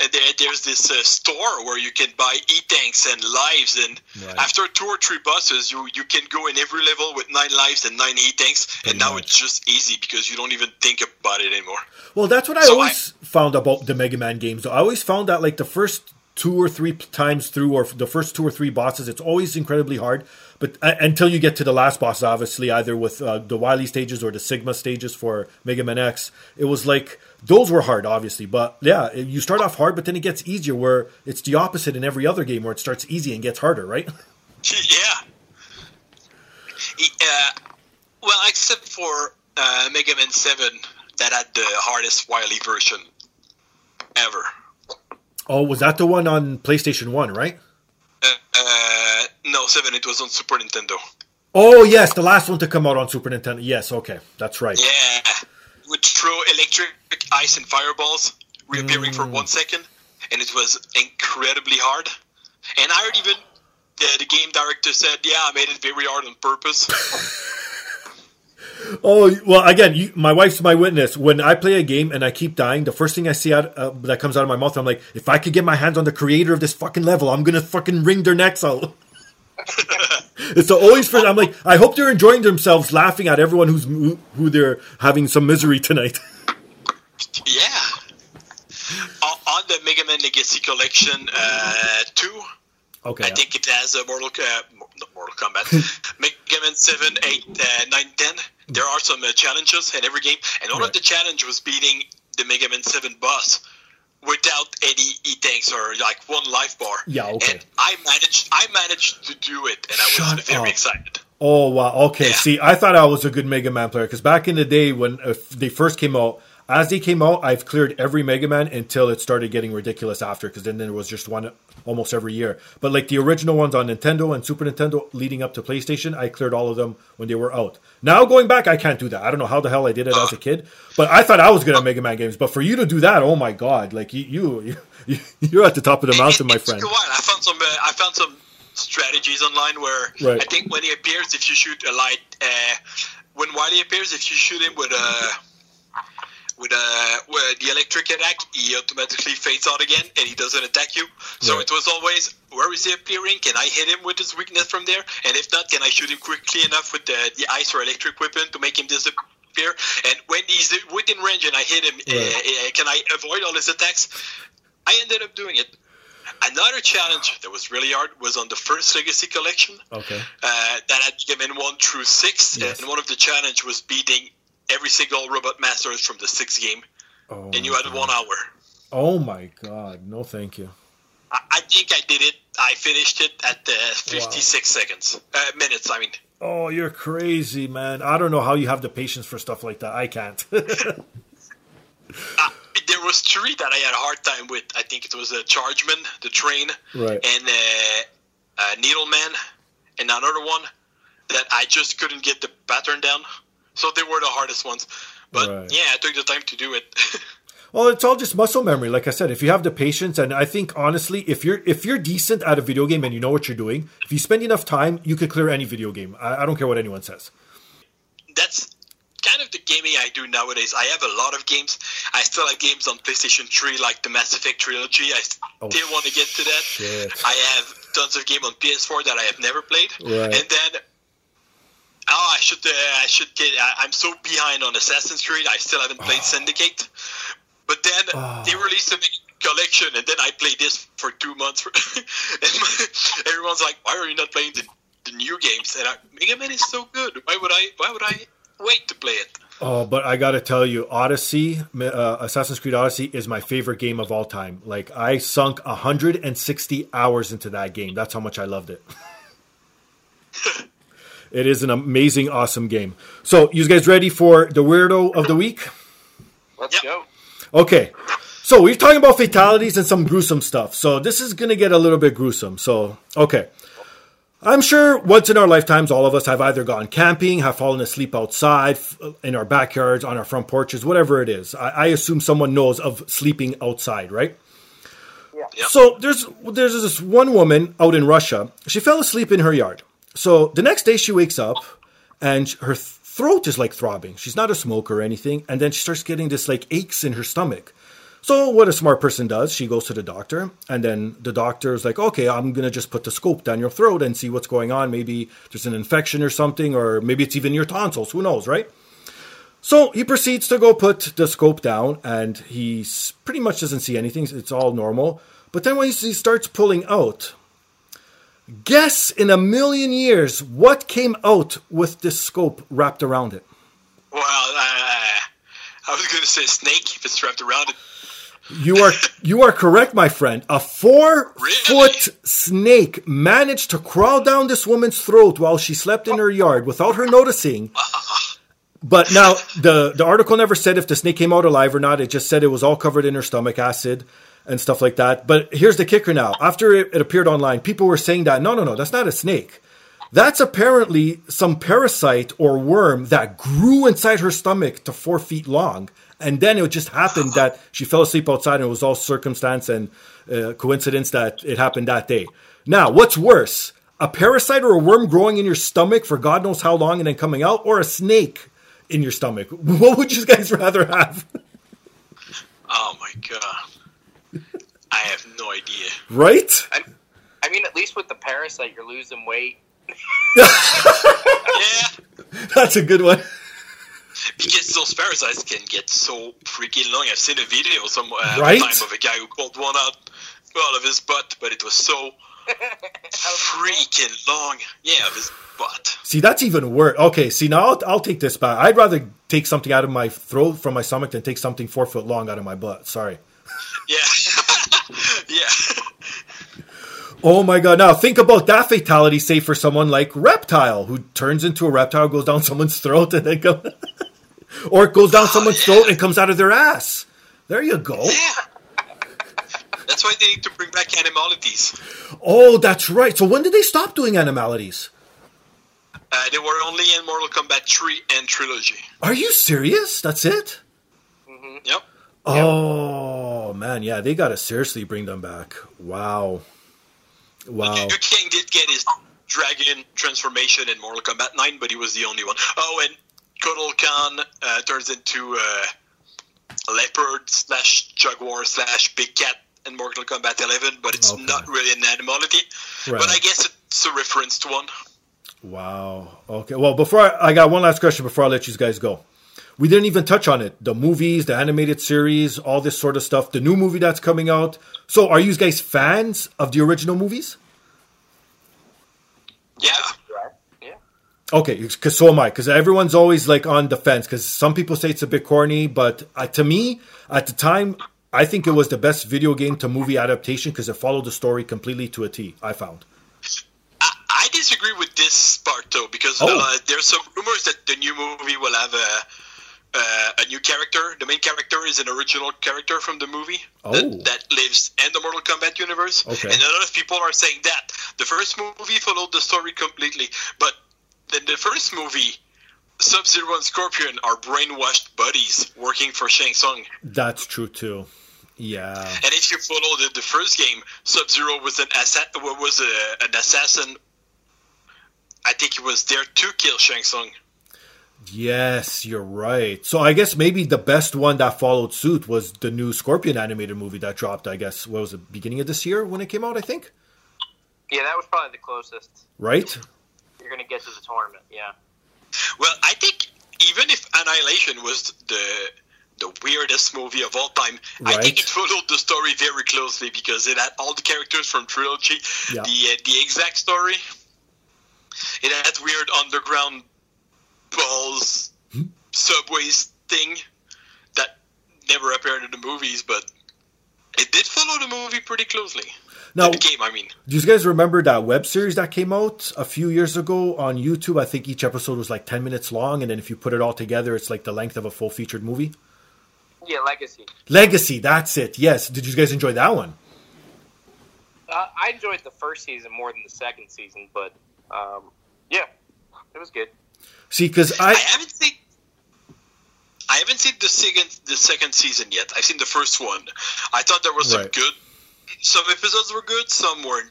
Speaker 3: uh, there, there's this uh, store where you can buy e-tanks and lives, and
Speaker 2: Right.
Speaker 3: after two or three buses you you can go in every level with nine lives and nine e-tanks, and now
Speaker 2: much.
Speaker 3: it's just easy because you don't even think about it anymore.
Speaker 2: Well, that's what I
Speaker 3: So
Speaker 2: always found about the Mega Man games. I always found that like the first two or three times through, or the first two or three bosses, it's always incredibly hard. But uh, until you get to the last boss, obviously, either with uh, the Wily stages or the Sigma stages for Mega Man X, it was like those were hard, obviously. But yeah, you start off hard, but then it gets easier. Where it's the opposite in every other game, where it starts easy and gets harder, right?
Speaker 3: Yeah. Uh, well, except for uh, Mega Man 7 that had the hardest Wily version ever.
Speaker 2: oh, was that the one on PlayStation One, right?
Speaker 3: Uh, no, 7, it was on Super Nintendo.
Speaker 2: Oh yes, the last one to come out on Super Nintendo. Yes, okay, that's right.
Speaker 3: Yeah. Would throw electric ice and fireballs reappearing for
Speaker 2: Mm.
Speaker 3: one second, and it was incredibly hard. And I heard even the, the game director said, yeah, I made it very hard on purpose.
Speaker 2: Oh well, again, you, my wife's my witness. When I play a game and I keep dying, the first thing I see out uh, that comes out of my mouth, I'm like, if I could get my hands on the creator of this fucking level, I'm gonna fucking wring their necks out. it's always for. I'm like, I hope they're enjoying themselves, laughing at everyone who's who, they're having some misery tonight.
Speaker 3: Yeah. On, the Mega Man Legacy Collection uh, 2,
Speaker 2: okay,
Speaker 3: I
Speaker 2: yeah.
Speaker 3: think it has a Mortal, uh, not Mortal Kombat, Mega Man 7, 8, uh, 9, 10. There are some uh, challenges in every game, and one
Speaker 2: Right.
Speaker 3: of the challenge was beating the Mega Man 7 boss without any E-tanks or like one life bar.
Speaker 2: Yeah, okay.
Speaker 3: And I managed, I managed to do it, and I was
Speaker 2: Shut
Speaker 3: very
Speaker 2: up.
Speaker 3: excited.
Speaker 2: Oh wow. Okay.
Speaker 3: Yeah.
Speaker 2: See, I thought I was a good Mega Man player because back in the day when uh, they first came out, as they came out, I've cleared every Mega Man until it started getting ridiculous after because then there was just one almost every year. But like the original ones on Nintendo and Super Nintendo leading up to PlayStation, I cleared all of them when they were out. Now going back, I can't do that. I don't know how the hell I did it as a kid, but I thought I was good at Mega Man games. But for you to do that, oh my god! Like you, you, you you're at the top of the mountain, my friend.
Speaker 3: took a while. I found some. Uh, I found some strategies online where
Speaker 2: Right.
Speaker 3: I think when he appears, if you shoot a light, uh, when Wily appears, if you shoot him with a with a with the electric attack, he automatically fades out again and he doesn't attack you. So
Speaker 2: Right.
Speaker 3: it was always where is he appearing? Can I hit him with his weakness from there? And if not, can I shoot him quickly enough with the, the ice or electric weapon to make him disappear? And when he's within range and I hit him, uh, uh, can I avoid all his attacks? I ended up doing it. Another challenge that was really hard was on the first Legacy collection
Speaker 2: Okay.
Speaker 3: uh, that had Man 1 through 6.
Speaker 2: Yes.
Speaker 3: And one of the challenge was beating every single Robot Masters from the sixth game.
Speaker 2: Oh,
Speaker 3: And you had
Speaker 2: God.
Speaker 3: one hour.
Speaker 2: Oh my god! No, thank you.
Speaker 3: I, I think I did it. I finished it at uh, 56 seconds. Uh, minutes, I mean.
Speaker 2: Oh, you're crazy, man. I don't know how you have the patience for stuff like that. I can't.
Speaker 3: Uh, there was three that I had a hard time with. I think it was a Chargeman, the train,
Speaker 2: right.
Speaker 3: and uh, uh, Needleman, and another one that I just couldn't get the pattern down. So they were the hardest ones. But
Speaker 2: Right.
Speaker 3: yeah, I took the time to do it.
Speaker 2: Well, it's all just muscle memory. Like I said, if you have the patience, and I think honestly, if you're if you're decent at a video game and you know what you're doing, if you spend enough time, you could clear any video game. I, I don't care what anyone says.
Speaker 3: That's kind of the gaming I do nowadays. I have a lot of games. I still have games on PlayStation 3, like the Mass Effect trilogy. I oh, still
Speaker 2: Oh,
Speaker 3: want to get to that.
Speaker 2: shit.
Speaker 3: I have tons of game on PS4 that I have never played.
Speaker 2: Right.
Speaker 3: And then, oh, I should, uh, I should get. I, I'm so behind on Assassin's Creed. I still haven't played Syndicate. But then
Speaker 2: Oh.
Speaker 3: they released a collection, and then I played this for two months. and everyone's like, "Why are you not playing the, the new games?" And I, Mega Man is so good. Why would I? Why would I wait to play it.
Speaker 2: Oh, but I gotta tell you, Odyssey, uh, Assassin's Creed Odyssey, is my favorite game of all time. Like I sunk 160 hours into that game. That's how much I loved it. it is an amazing, awesome game. So, you guys ready for the weirdo of the week?
Speaker 4: Let's
Speaker 3: Yep.
Speaker 4: go.
Speaker 2: Okay. So we're talking about fatalities and some gruesome stuff. So this is going to get a little bit gruesome. So, okay. I'm sure once in our lifetimes, all of us have either gone camping, have fallen asleep outside, in our backyards, on our front porches, whatever it is. I, I assume someone knows of sleeping outside, right?
Speaker 3: Yep.
Speaker 2: So there's there's this one woman out in Russia. She fell asleep in her yard. So the next day she wakes up and her th- throat is like throbbing. She's not a smoker or anything, and then she starts getting this like aches in her stomach. So what a smart person does, she goes to the doctor, and then the doctor is like, "Okay, I'm gonna just put the scope down your throat and see what's going on. Maybe there's an infection or something, or maybe it's even your tonsils. Who knows, right?" So he proceeds to go put the scope down, and he pretty much doesn't see anything. It's all normal. But then when he he starts pulling out, guess in a million years what came out with this scope wrapped around it?
Speaker 3: Well, uh, I was going to say snake if it's wrapped around it.
Speaker 2: You are you are correct, my friend. A four
Speaker 3: Really?
Speaker 2: foot snake managed to crawl down this woman's throat while she slept in her yard without her noticing. But now the the article never said if the snake came out alive or not. It just said it was all covered in her stomach acid and stuff like that. But here's the kicker now. After it, it appeared online, people were saying that no, no, no, that's not a snake. That's apparently some parasite or worm that grew inside her stomach to four feet long. And then it just happened that she fell asleep outside and it was all circumstance and uh, coincidence that it happened that day. Now, what's worse? A parasite or a worm growing in your stomach for God knows how long and then coming out, or a snake in your stomach? What would you guys rather have?
Speaker 3: Oh my god. I have no idea.
Speaker 2: Right?
Speaker 4: I, I mean, at least with the parasite, you're losing weight.
Speaker 3: Yeah,
Speaker 2: That's a good one.
Speaker 3: because those parasites can get so freaking long. I've seen a video some uh,
Speaker 2: Right?
Speaker 3: time of a guy who pulled one out out of his butt, but it was so freaking long. Yeah, of his butt.
Speaker 2: See, that's even worse. Okay, see, now I'll, I'll take this back. I'd rather take something out of my throat from my stomach than take something four foot long out of my butt. Sorry.
Speaker 3: Yeah, yeah.
Speaker 2: Oh my god! Now think about that fatality. Say for someone like Reptile, who turns into a reptile, goes down someone's throat, and then go, or it goes down someone's
Speaker 3: yeah.
Speaker 2: throat and comes out of their ass. There you go.
Speaker 3: Yeah. That's why they need to bring back animalities.
Speaker 2: Oh, that's right. So when did they stop doing animalities?
Speaker 3: Uh, they were only in Mortal Kombat 3 and Trilogy.
Speaker 2: Are you serious? That's it?
Speaker 3: Yep.
Speaker 2: Oh man, yeah, they gotta seriously bring them back. Wow, wow.
Speaker 3: Liu Kang did get his dragon transformation in Mortal Kombat 9, but he was the only one. Oh, and Kotal Khan uh, turns into uh, leopard slash jaguar slash big cat in Mortal Kombat 11, but it's
Speaker 2: Okay.
Speaker 3: not really an animality.
Speaker 2: Right.
Speaker 3: But I guess it's a reference to one.
Speaker 2: Wow. Okay. Well, before I, I got one last question before I let you guys go. We didn't even touch on it. The movies, the animated series, all this sort of stuff. The new movie that's coming out. So, are you guys fans of the original movies?
Speaker 3: Yeah.
Speaker 4: Yeah.
Speaker 2: Okay, because so am I. Because everyone's always like on the fence. Because some people say it's a bit corny, but uh, to me, at the time, I think it was the best video game to movie adaptation because it followed the story completely to a T. I found.
Speaker 3: I, I disagree with this part though because
Speaker 2: Oh.
Speaker 3: uh, there's some rumors that the new movie will have a uh, a new character. The main character is an original character from the movie
Speaker 2: Oh.
Speaker 3: that, that lives in the Mortal Kombat universe.
Speaker 2: Okay.
Speaker 3: And a lot of people are saying that the first movie followed the story completely, but in the first movie. Sub Zero and Scorpion are brainwashed buddies working for Shang Tsung.
Speaker 2: That's true too. Yeah.
Speaker 3: And if you follow the, the first game, Sub Zero was an assa- was a, an assassin. I think he was there to kill Shang Tsung.
Speaker 2: Yes, you're right. So I guess maybe the best one that followed suit was the new Scorpion animated movie that dropped. I guess what was it, beginning of this year when it came out? I think.
Speaker 4: Yeah, that was probably the closest
Speaker 2: Right.
Speaker 4: you're going to get to the tournament. Yeah.
Speaker 3: Well, I think even if Annihilation was the the weirdest movie of all time, I think it followed the story very closely because it had all the characters from trilogy,
Speaker 2: Yeah.
Speaker 3: the uh, the exact story. It had weird underground balls subways thing that never appeared in the movies, but it did follow the movie pretty closely.
Speaker 2: Now,
Speaker 3: the game, I mean.
Speaker 2: Do you guys remember that web series that came out a few years ago on YouTube? I think each episode was like 10 minutes long, and then if you put it all together, it's like the length of a full featured movie.
Speaker 4: Yeah, Legacy.
Speaker 2: Legacy, that's it. Yes. Did you guys enjoy that one?
Speaker 4: Uh, I enjoyed the first season more than the second season, but um, yeah, it was good.
Speaker 2: See, because I,
Speaker 3: I haven't seen. I haven't seen the second the second season yet. I've seen the first one. I thought there was some
Speaker 2: Right.
Speaker 3: good. Some episodes were good. Some were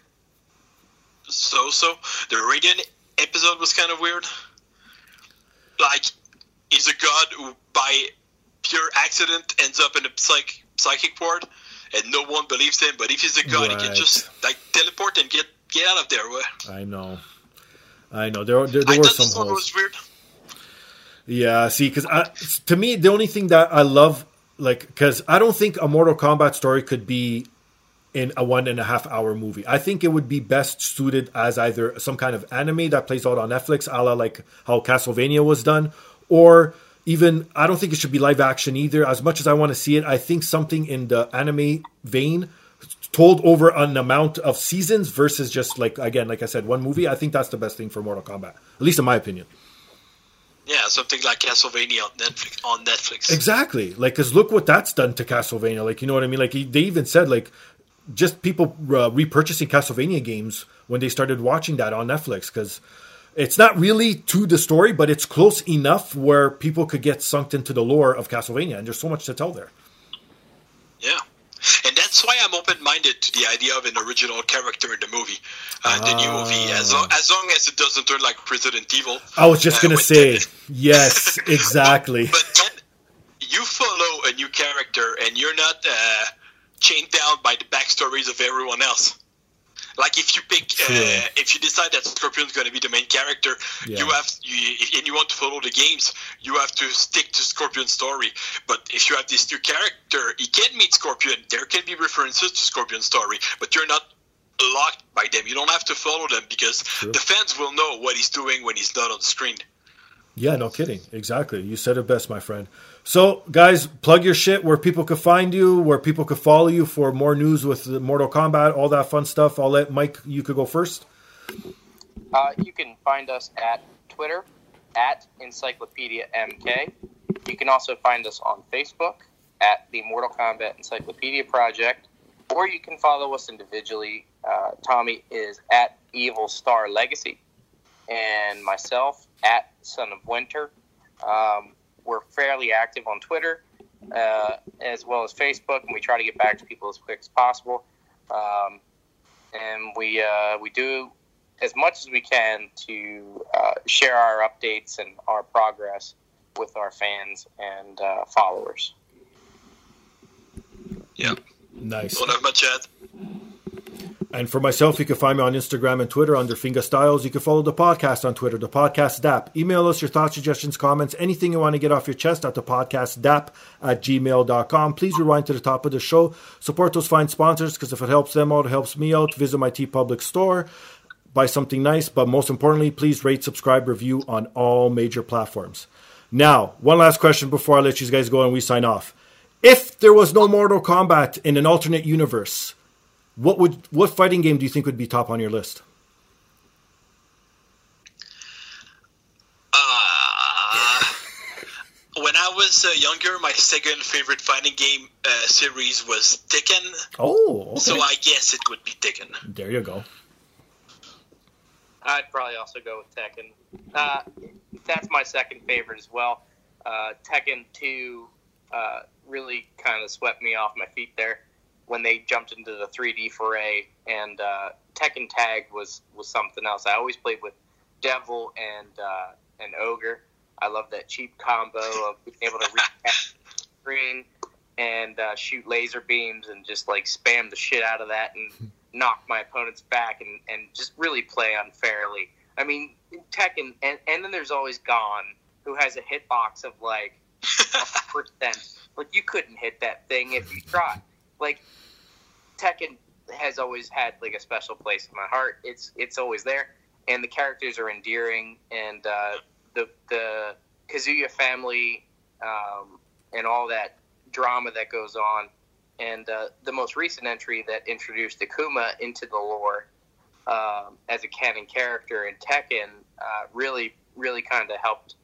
Speaker 3: so so. The Raiden episode was kind of weird. Like, he's a god who, by pure accident, ends up in a psych psychic ward, and no one believes him. But if he's a god, he can just like teleport and get get out of there.
Speaker 2: I know. I know. There, there, there were some holes. Yeah, see, because to me, the only thing that I love, like, because I don't think a Mortal Kombat story could be in a one and a half hour movie. I think it would be best suited as either some kind of anime that plays out on Netflix, a la like how Castlevania was done, or even I don't think it should be live action either. As much as I want to see it, I think something in the anime vein told over an amount of seasons versus just like again, like I said, one movie. I think that's the best thing for Mortal Kombat, at least in my opinion.
Speaker 3: Yeah, something like Castlevania on Netflix. On Netflix.
Speaker 2: Exactly. Like, because look what that's done to Castlevania. Like, you know what I mean? Like, they even said, like, just people uh, repurchasing Castlevania games when they started watching that on Netflix. Because it's not really to the story, but it's close enough where people could get sunk into the lore of Castlevania. And there's so much to tell there.
Speaker 3: Yeah. And that's why I'm open minded to the idea of an original character in the movie, uh, the new movie, as long, as long as it doesn't turn like Resident Evil.
Speaker 2: I was just
Speaker 3: Uh,
Speaker 2: going to say, yes, exactly.
Speaker 3: But then you follow a new character and you're not uh, chained down by the backstories of everyone else. Like if you pick, uh, if you decide that Scorpion's going to be the main character,
Speaker 2: Yeah.
Speaker 3: you have, you, if- and you want to follow the games, you have to stick to Scorpion's story. But if you have this new character, he can meet Scorpion. There can be references to Scorpion's story, but you're not locked by them. You don't have to follow them because the fans will know what he's doing when he's not on the screen.
Speaker 2: Yeah, no kidding. Exactly. You said it best, my friend. So, guys, plug your shit where people could find you, where people could follow you for more news with Mortal Kombat, all that fun stuff. I'll let Mike, you could go first.
Speaker 4: Uh, you can find us at Twitter at Encyclopedia MK. You can also find us on Facebook at the Mortal Kombat Encyclopedia Project, or you can follow us individually. Uh, Tommy is at Evil Star Legacy, and myself at Son of Winter. Um, we're fairly active on Twitter uh, as well as Facebook, and we try to get back to people as quick as possible. Um, and we uh, we do as much as we can to uh, share our updates and our progress with our fans and uh, followers.
Speaker 3: Yeah.
Speaker 2: Nice.
Speaker 3: Don't have much yet.
Speaker 2: And for myself, you can find me on Instagram and Twitter under Finga Styles. You can follow the podcast on Twitter, the podcast DAP. Email us your thoughts, suggestions, comments, anything you want to get off your chest at the podcast DAP at gmail.com. Please rewind to the top of the show. Support those fine sponsors because if it helps them out, it helps me out. Visit my TeePublic store, buy something nice, but most importantly, please rate, subscribe, review on all major platforms. Now, one last question before I let you guys go and we sign off. If there was no Mortal Kombat in an alternate universe, what would what fighting game do you think would be top on your list?
Speaker 3: Uh, when I was uh, younger, my second favorite fighting game uh, series was Tekken.
Speaker 2: Oh, okay.
Speaker 3: So I guess it would be Tekken.
Speaker 2: there you go.
Speaker 4: I'd probably also go with Tekken. Uh, that's my second favorite as well. Uh, Tekken 2 uh, really kind of swept me off my feet there when they jumped into the 3D foray, and uh, Tekken Tag was, was something else. I always played with Devil and uh, and Ogre. I love that cheap combo of being able to reach the screen and uh, shoot laser beams and just like spam the shit out of that and knock my opponents back and, and just really play unfairly. I mean, Tekken, and, and then there's always Gon, who has a hitbox of like a percent. Like you couldn't hit that thing if you tried. Like Tekken has always had like a special place in my heart. It's it's always there, and the characters are endearing, and uh, the the Kazuya family um, and all that drama that goes on. And uh, the most recent entry that introduced Akuma into the lore um, as a canon character in Tekken uh, really, really kind of helped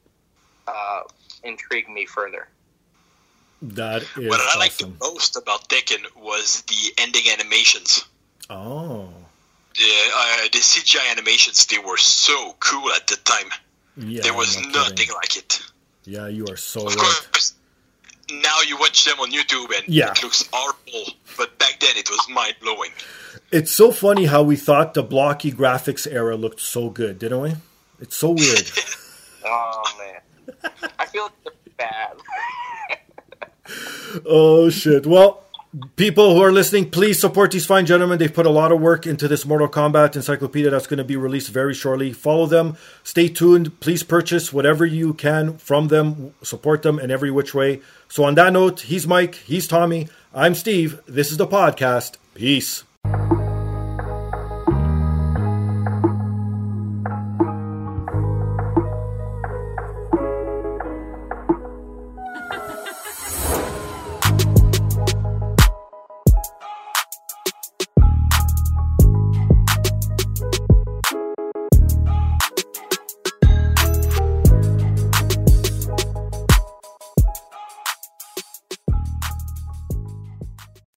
Speaker 4: uh, intrigue me further.
Speaker 2: That is
Speaker 3: what I liked
Speaker 2: awesome.
Speaker 3: the most about Tekken was the ending animations.
Speaker 2: Oh,
Speaker 3: The, uh, the CGI animations, they were so cool at the time.
Speaker 2: yeah.
Speaker 3: there was
Speaker 2: no
Speaker 3: nothing
Speaker 2: kidding.
Speaker 3: like it.
Speaker 2: Yeah, you are so
Speaker 3: Of
Speaker 2: right.
Speaker 3: course, now you watch them on YouTube and
Speaker 2: Yeah.
Speaker 3: it looks horrible, but back then it was mind blowing.
Speaker 2: It's so funny how we thought the blocky graphics era looked so good, didn't we? It's so weird.
Speaker 4: Oh man, I feel bad.
Speaker 2: oh shit. Well, people who are listening, please support these fine gentlemen. They've put a lot of work into this Mortal Kombat encyclopedia that's going to be released very shortly. Follow them. Stay tuned. Please purchase whatever you can from them. Support them in every which way. So on that note, he's Mike, he's Tommy, I'm Steve. This is the podcast. Peace.